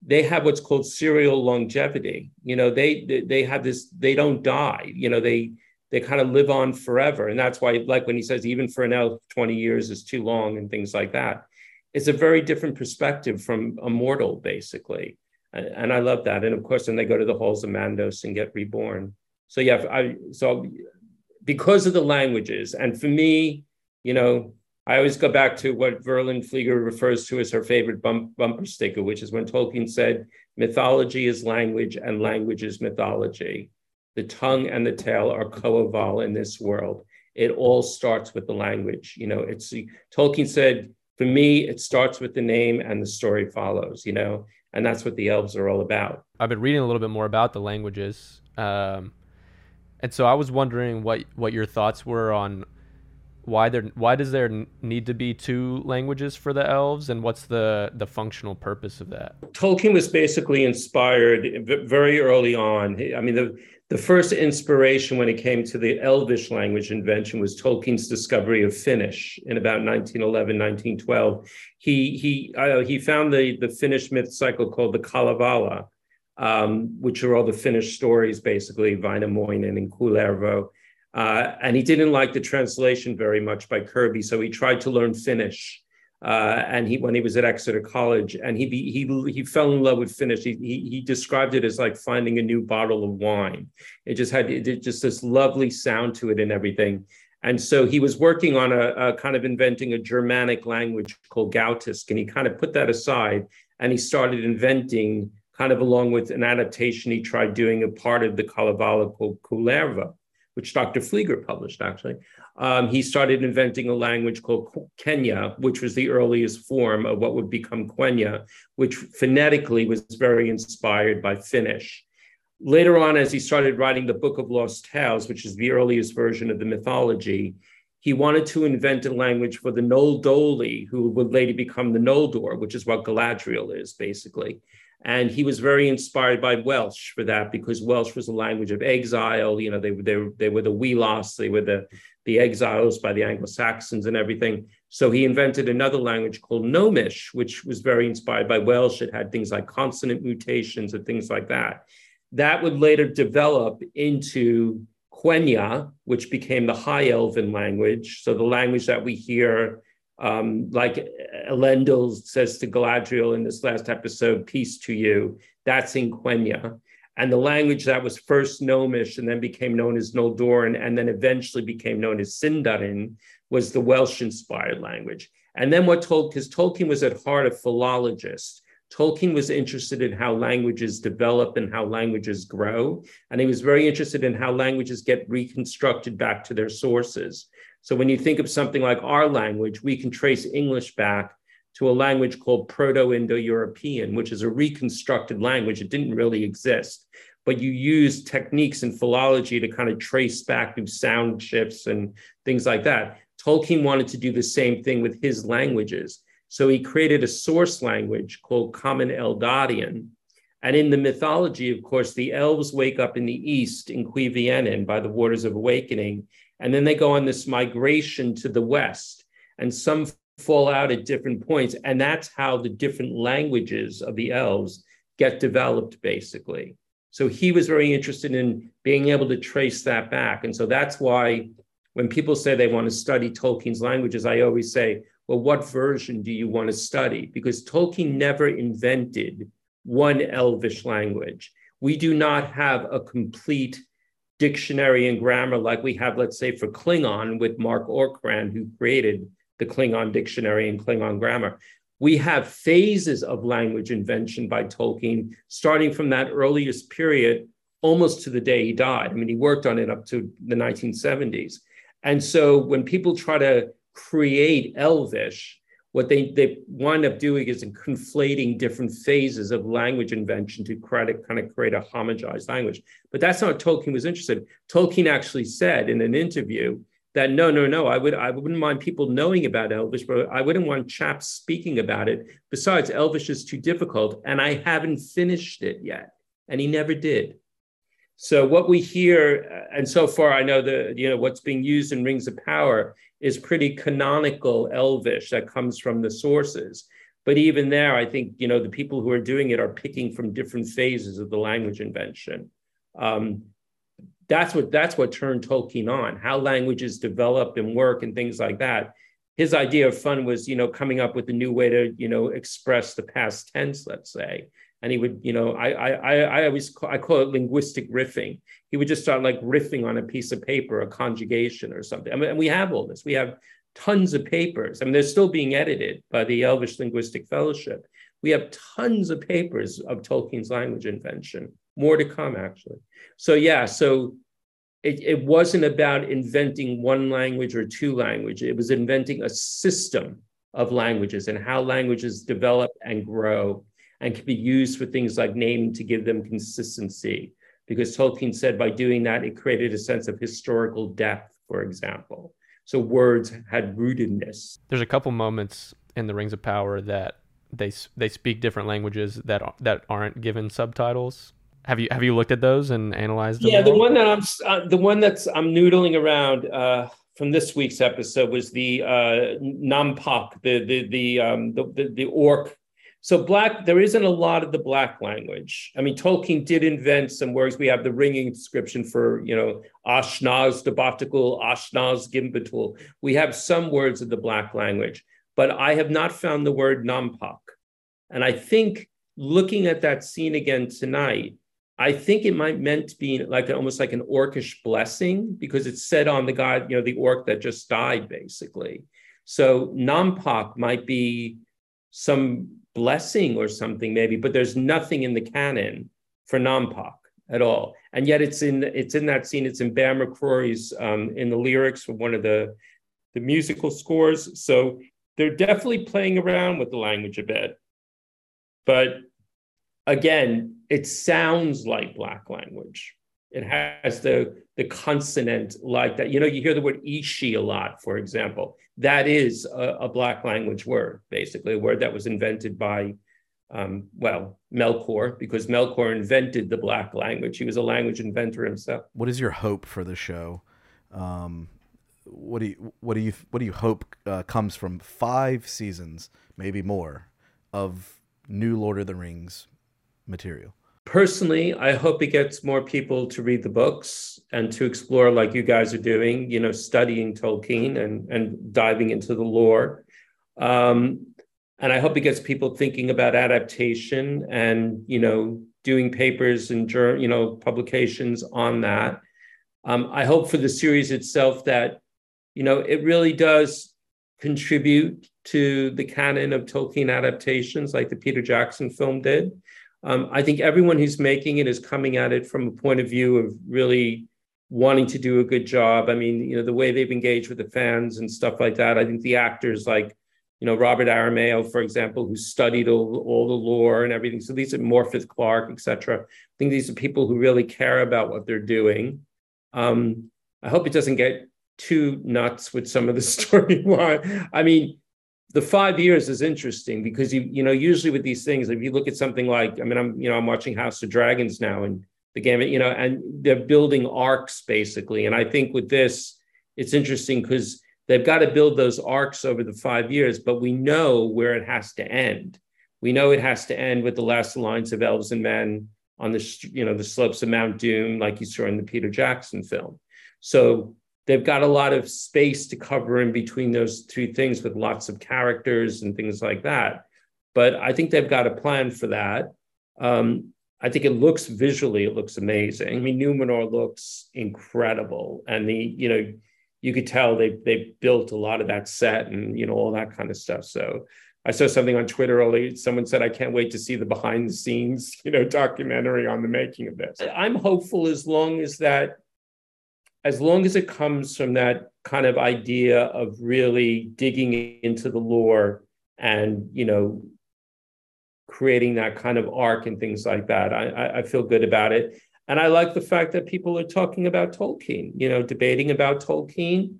they have what's called serial longevity. You know, they they, they have this. They don't die. You know, they they kind of live on forever, and that's why, like when he says, even for an elf, twenty years is too long, and things like that. It's a very different perspective from a mortal, basically, and, and I love that. And of course, then they go to the halls of Mandos and get reborn so yeah, I so because of the languages, and for me, you know, I always go back to what Verlyn Flieger refers to as her favorite bump, bumper sticker, which is when Tolkien said, "Mythology is language, and language is mythology. The tongue and the tail are coeval in this world. It all starts with the language. You know, it's Tolkien said." For me, it starts with the name and the story follows, you know, and that's what the elves are all about. I've been reading a little bit more about the languages. Um, and so I was wondering what what your thoughts were on why there why does there need to be two languages for the elves and what's the the functional purpose of that tolkien was basically inspired very early on i mean the the first inspiration when it came to the elvish language invention was tolkien's discovery of finnish in about 1911 1912 he he uh, he found the the finnish myth cycle called the kalevala um, which are all the Finnish stories, basically, Vainamoinen and Kullervo. Uh, and he didn't like the translation very much by Kirby, so he tried to learn Finnish. Uh, and he, when he was at Exeter College, and he he he fell in love with Finnish. He, he, he described it as like finding a new bottle of wine. It just had it just this lovely sound to it and everything. And so he was working on a, a kind of inventing a Germanic language called Gautisk, and he kind of put that aside and he started inventing kind of along with an adaptation he tried doing a part of the Kalevala called Kullervo, which Dr. Flieger published actually. Um, he started inventing a language called Qenya, which was the earliest form of what would become Quenya, which phonetically was very inspired by Finnish. Later on, as he started writing the Book of Lost Tales, which is the earliest version of the mythology, he wanted to invent a language for the Noldoli, who would later become the Noldor, which is what Galadriel is, basically. And he was very inspired by Welsh for that because Welsh was a language of exile. You know, they, they, they were the Welas, they were the, the exiles by the Anglo-Saxons and everything. So he invented another language called Gnomish, which was very inspired by Welsh. It had things like consonant mutations and things like that. That would later develop into Quenya, which became the High Elven language. So the language that we hear, um, like Elendil says to Galadriel in this last episode, peace to you, that's in Quenya. And the language that was first Gnomish and then became known as Noldorin and then eventually became known as Sindarin was the Welsh inspired language. And then what Tolkien, because Tolkien was at heart a philologist. Tolkien was interested in how languages develop and how languages grow. And he was very interested in how languages get reconstructed back to their sources. So when you think of something like our language, we can trace English back to a language called Proto Indo European, which is a reconstructed language. It didn't really exist, but you use techniques in philology to kind of trace back through sound shifts and things like that. Tolkien wanted to do the same thing with his languages. So he created a source language called Common Eldarin. And in the mythology, of course, the elves wake up in the east in Cuiviénen by the waters of awakening. And then they go on this migration to the west. And some fall out at different points. And that's how the different languages of the elves get developed, basically. So he was very interested in being able to trace that back. And so that's why when people say they want to study Tolkien's languages, I always say, well, what version do you want to study? Because Tolkien never invented one Elvish language. We do not have a complete dictionary and grammar like we have, let's say, for Klingon with Marc Okrand, who created the Klingon dictionary and Klingon grammar. We have phases of language invention by Tolkien, starting from that earliest period almost to the day he died. I mean, he worked on it up to the 1970s. And so when people try to create Elvish, what they, they wind up doing is conflating different phases of language invention to to kind of create a homogenized language. But that's not what Tolkien was interested. Tolkien actually said in an interview that no, no, no, I would I wouldn't mind people knowing about Elvish, but I wouldn't want chaps speaking about it. Besides, Elvish is too difficult, and I haven't finished it yet. And he never did. So what we hear, uh, and so far I know that you know what's being used in Rings of Power is pretty canonical Elvish that comes from the sources. But even there, I think you know the people who are doing it are picking from different phases of the language invention. Um, that's what that's what turned Tolkien on how languages develop and work and things like that. His idea of fun was you know coming up with a new way to you know express the past tense, let's say, and he would, you know, I I I always call, I call it linguistic riffing. He would just start like riffing on a piece of paper, a conjugation or something. I mean, and we have all this. We have tons of papers. I mean, they're still being edited by the Elvish Linguistic Fellowship. We have tons of papers of Tolkien's language invention. More to come, actually. So yeah, so it, it wasn't about inventing one language or two languages. It was inventing a system of languages and how languages develop and grow and can be used for things like naming to give them consistency. Because Tolkien said by doing that, it created a sense of historical depth, for example. So words had rootedness. There's a couple moments in the Rings of Power that they they speak different languages that that aren't given subtitles. Have you have you looked at those and analyzed them? Yeah, the one that I'm uh, the one that's I'm noodling around uh, from this week's episode was the uh, Nampak, the the the, um, the the the orc so black, there isn't a lot of the black language. I mean, Tolkien did invent some words. We have the ringing inscription for, you know, Ashnaz durbatulûk, Ashnaz Gimbatul. We have some words of the black language, but I have not found the word Nampak. And I think looking at that scene again tonight, I think it might meant to be like almost like an orcish blessing because it's said on the god, you know, the orc that just died, basically. So Nampak might be some blessing or something maybe, but there's nothing in the canon for Nampak at all. And yet it's in it's in that scene. It's in Bear McCreary's um, in the lyrics for one of the the musical scores. So they're definitely playing around with the language a bit. But again, it sounds like black language. It has the the consonant like that. You know, you hear the word ishi a lot, for example. That is a, a black language word, basically, a word that was invented by, um, well, Melkor, because Melkor invented the black language. He was a language inventor himself. What is your hope for the show? Um, what do you what do you what do you hope uh, comes from five seasons, maybe more, of new Lord of the Rings material? Personally, I hope it gets more people to read the books and to explore, like you guys are doing, you know, studying Tolkien and, and diving into the lore. Um, and I hope it gets people thinking about adaptation and, you know, doing papers and, you know, publications on that. Um, I hope for the series itself that, you know, it really does contribute to the canon of Tolkien adaptations like the Peter Jackson film did. Um, I think everyone who's making it is coming at it from a point of view of really wanting to do a good job. I mean, you know, the way they've engaged with the fans and stuff like that. I think the actors like, you know, Robert Aramayo, for example, who studied all, all the lore and everything. So these are Morfydd Clark, etc. I think these are people who really care about what they're doing. Um, I hope it doesn't get too nuts with some of the [laughs] storyline. I mean, the five years is interesting because you you know usually with these things if you look at something like I mean I'm you know I'm watching House of Dragons now and the game you know and they're building arcs basically. And I think with this it's interesting because they've got to build those arcs over the five years but we know where it has to end. We know it has to end with the last alliance of elves and men on the you know the slopes of Mount Doom like you saw in the Peter Jackson film. So they've got a lot of space to cover in between those two things with lots of characters and things like that. But I think they've got a plan for that. Um, I think it looks visually, it looks amazing. I mean, Numenor looks incredible, and the you know, you could tell they they built a lot of that set and you know all that kind of stuff. So I saw something on Twitter earlier. Someone said, "I can't wait to see the behind the scenes, [laughs] you know, documentary on the making of this." I'm hopeful as long as that as long as it comes from that kind of idea of really digging into the lore and you know creating that kind of arc and things like that I, I feel good about it. And i like the fact that people are talking about tolkien you know debating about tolkien.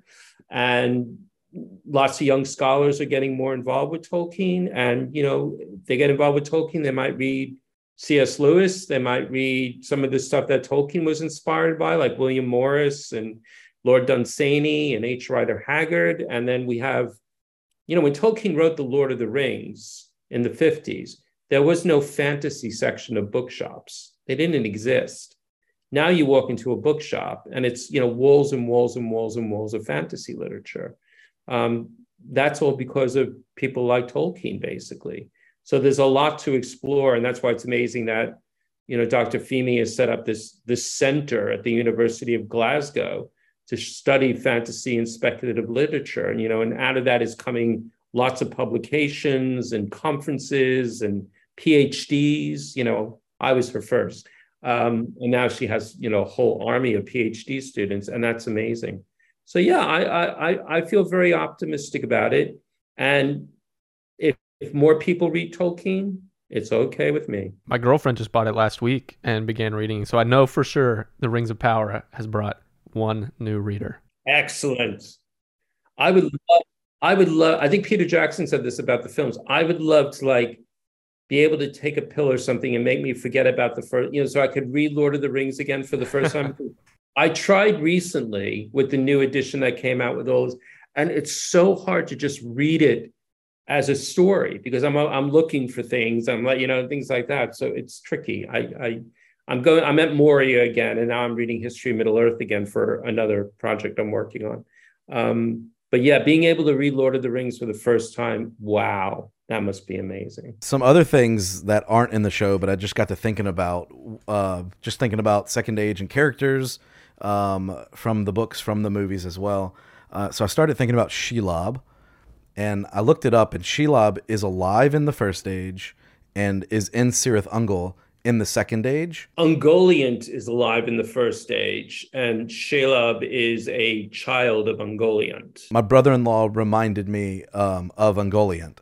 And lots of young scholars are getting more involved with tolkien. And you know they get involved with tolkien they might read C.S. Lewis. They might read some of the stuff that Tolkien was inspired by, like William Morris and Lord Dunsany and H. Rider Haggard. And then we have, you know, when Tolkien wrote The Lord of the Rings in the 50s, there was no fantasy section of bookshops. They didn't exist. Now you walk into a bookshop and it's, you know, walls and walls and walls and walls of fantasy literature. Um, that's all because of people like Tolkien, basically. So there's a lot to explore, and that's why it's amazing that you know Dr. Fimi has set up this this center at the University of Glasgow to study fantasy and speculative literature, and you know, and out of that is coming lots of publications and conferences and PhDs. You know, I was her first, um, and now she has you know a whole army of PhD students, and that's amazing. So yeah, I I I feel very optimistic about it, and if more people read Tolkien, it's okay with me. My girlfriend just bought it last week and began reading, so I know for sure The Rings of Power has brought one new reader. Excellent. I would love I would love I think Peter Jackson said this about the films. I would love to like be able to take a pill or something and make me forget about the first, you know, so I could read Lord of the Rings again for the first time. [laughs] I tried recently with the new edition that came out with all this, and it's so hard to just read it as a story because I'm I'm looking for things. I'm like you know things like that. So it's tricky. I I I'm going. I'm at Moria again, and now I'm reading History of Middle Earth again for another project I'm working on. Um, but yeah, being able to read Lord of the Rings for the first time, wow, that must be amazing. Some other things that aren't in the show, but I just got to thinking about, uh, just thinking about second age and characters um, from the books, from the movies as well. Uh, so I started thinking about Shelob, and I looked it up, and Shelob is alive in the first age and is in Cirith Ungol in the second age. Ungoliant is alive in the first age, and Shelob is a child of Ungoliant. My brother-in-law reminded me um, of Ungoliant,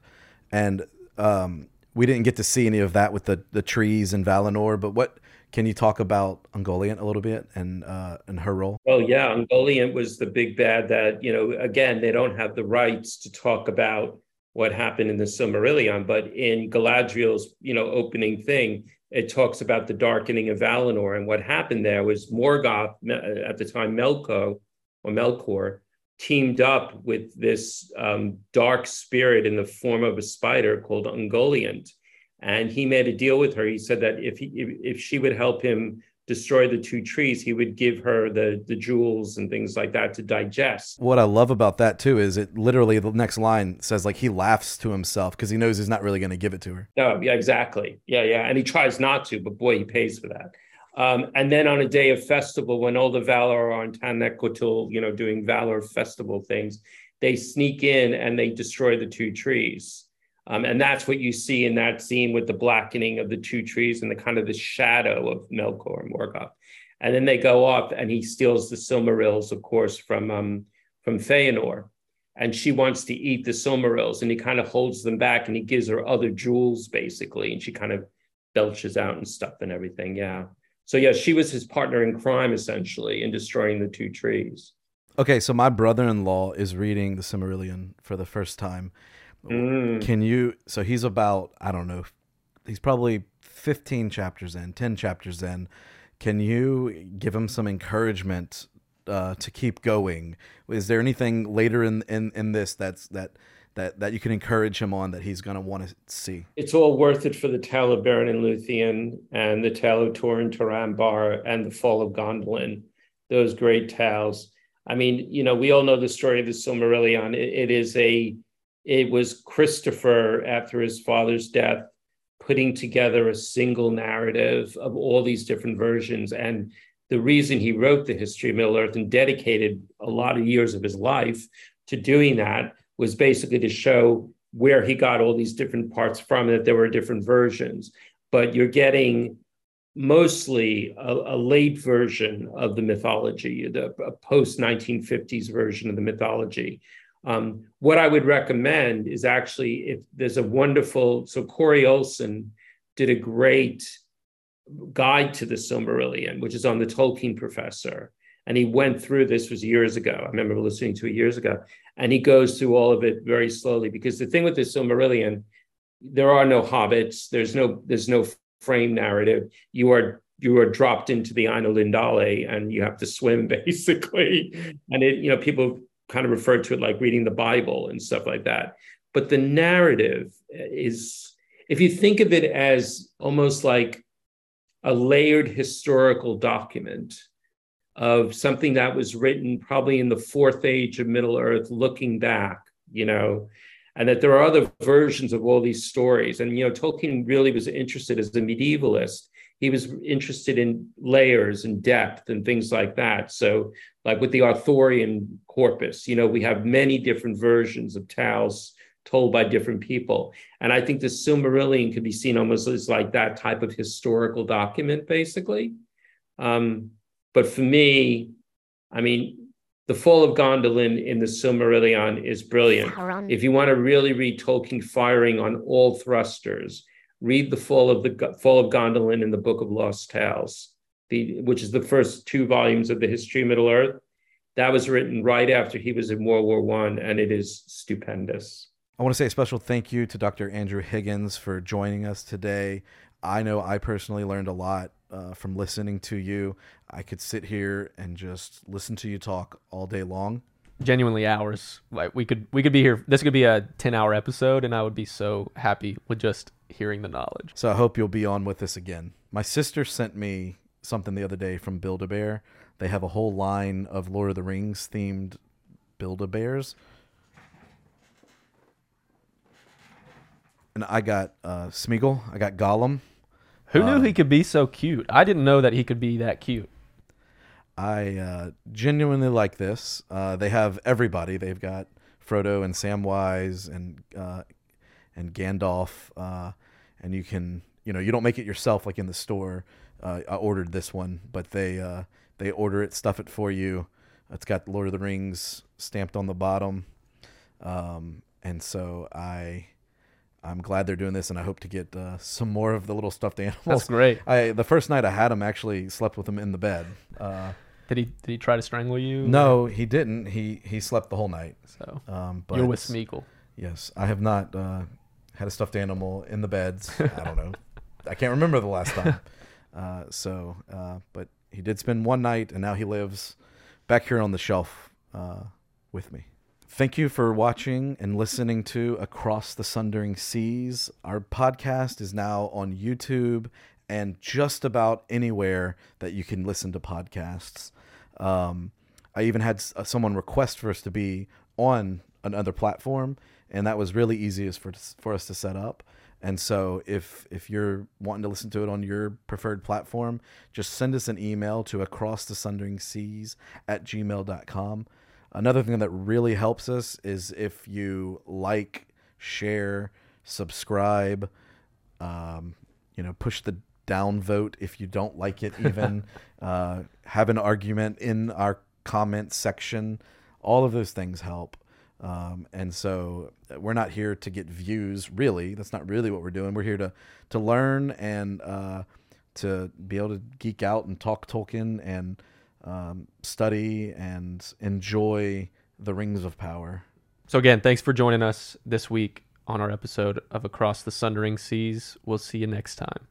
and um, we didn't get to see any of that with the the trees in Valinor. But what can you talk about Ungoliant a little bit and uh, and her role? Well, yeah, Ungoliant was the big bad that you know. Again, they don't have the rights to talk about what happened in the Silmarillion, but in Galadriel's you know opening thing, it talks about the darkening of Valinor, and what happened there was Morgoth at the time Melko or Melkor teamed up with this um, dark spirit in the form of a spider called Ungoliant and he made a deal with her. He said that if he if, if she would help him destroy the two trees, he would give her the the jewels and things like that to digest. What I love about that too is it literally the next line says like he laughs to himself because he knows he's not really going to give it to her. No, yeah, exactly. Yeah, yeah, and he tries not to, but boy, he pays for that. Um, and then on a day of festival, when all the Valar are on Taniquetil, you know, doing Valar festival things, they sneak in and they destroy the two trees. Um, and that's what you see in that scene with the blackening of the two trees and the kind of the shadow of Melkor and Morgoth. And then they go off and he steals the Silmarils, of course, from um, from Feanor. And she wants to eat the Silmarils and he kind of holds them back and he gives her other jewels, basically. And she kind of belches out and stuff and everything. Yeah. So, yeah, she was his partner in crime, essentially, in destroying the two trees. Okay, so my brother in law is reading the Silmarillion for the first time. Mm. Can you? So he's about I don't know. He's probably fifteen chapters in, ten chapters in. Can you give him some encouragement uh, to keep going? Is there anything later in in, in this that's that that that you can encourage him on that he's going to want to see? It's all worth it for the tale of Beren and Luthien and the tale of Turin Turambar and the fall of Gondolin. Those great tales. I mean, you know, we all know the story of the Silmarillion. it, it is a it was Christopher, after his father's death, putting together a single narrative of all these different versions. And the reason he wrote the history of Middle Earth and dedicated a lot of years of his life to doing that was basically to show where he got all these different parts from, that there were different versions. But you're getting mostly a, a late version of the mythology, the post 1950s version of the mythology, um, what I would recommend is actually if there's a wonderful, so Corey Olsen did a great guide to the Silmarillion, which is on the Tolkien Professor. And he went through this was years ago. I remember listening to it years ago. And he goes through all of it very slowly because the thing with the Silmarillion, there are no hobbits, there's no there's no frame narrative. You are you are dropped into the Ainulindale and you have to swim [laughs] basically. And it, you know, people kind of referred to it like reading the Bible and stuff like that. But the narrative is, if you think of it as almost like a layered historical document of something that was written probably in the fourth age of Middle Earth, looking back, you know, and that there are other versions of all these stories. And, you know, Tolkien really was interested as a medievalist he was interested in layers and depth and things like that. So, like with the Arthurian corpus, you know, we have many different versions of tales told by different people. And I think the Silmarillion could be seen almost as like that type of historical document, basically. Um, but for me, I mean, the Fall of Gondolin in the Silmarillion is brilliant. If you want to really read Tolkien firing on all thrusters, read the fall of the fall of Gondolin in the Book of Lost Tales, the, which is the first two volumes of the history of Middle Earth. That was written right after he was in World War One, and it is stupendous. I want to say a special thank you to Dr. Andrew Higgins for joining us today. I know I personally learned a lot uh, from listening to you. I could sit here and just listen to you talk all day long genuinely hours. Like we could we could be here. This could be a ten hour episode, and I would be so happy with just hearing the knowledge. So I hope you'll be on with us again. My sister sent me something the other day from Build a Bear. They have a whole line of Lord of the Rings themed Build a Bears. And I got uh, Smeagol. I got Gollum. Who knew um, he could be so cute? I didn't know that he could be that cute. I uh, genuinely like this. Uh, they have everybody. They've got Frodo and Samwise and uh, and Gandalf, uh, and you can you know you don't make it yourself like in the store. Uh, I ordered this one, but they uh, they order it, stuff it for you. It's got Lord of the Rings stamped on the bottom, um, and so I I'm glad they're doing this, and I hope to get uh, some more of the little stuffed [laughs] animals. That's great. I the first night I had him, actually slept with him in the bed. Uh, did he did he try to strangle you? No, he didn't. He he slept the whole night. So um, but you're with Smeagol. Yes, I have not uh, had a stuffed animal in the beds. [laughs] I don't know. I can't remember the last time. Uh, so, uh, but he did spend one night, and now he lives back here on the shelf uh, with me. Thank you for watching and listening to Across the Sundering Seas. Our podcast is now on YouTube and just about anywhere that you can listen to podcasts. Um, I even had uh, someone request for us to be on another platform, and that was really easiest for for us to set up. And so, if if you're wanting to listen to it on your preferred platform, just send us an email to across the sundering seas at gmail.com. Another thing that really helps us is if you like, share, subscribe, um, you know, push the down vote if you don't like it, even [laughs] uh, have an argument in our comment section. All of those things help. Um, and so uh, we're not here to get views, really. That's not really what we're doing. We're here to to learn and uh, to be able to geek out and talk Tolkien and um, study and enjoy the Rings of Power. So again, thanks for joining us this week on our episode of Across the Sundering Seas. We'll see you next time.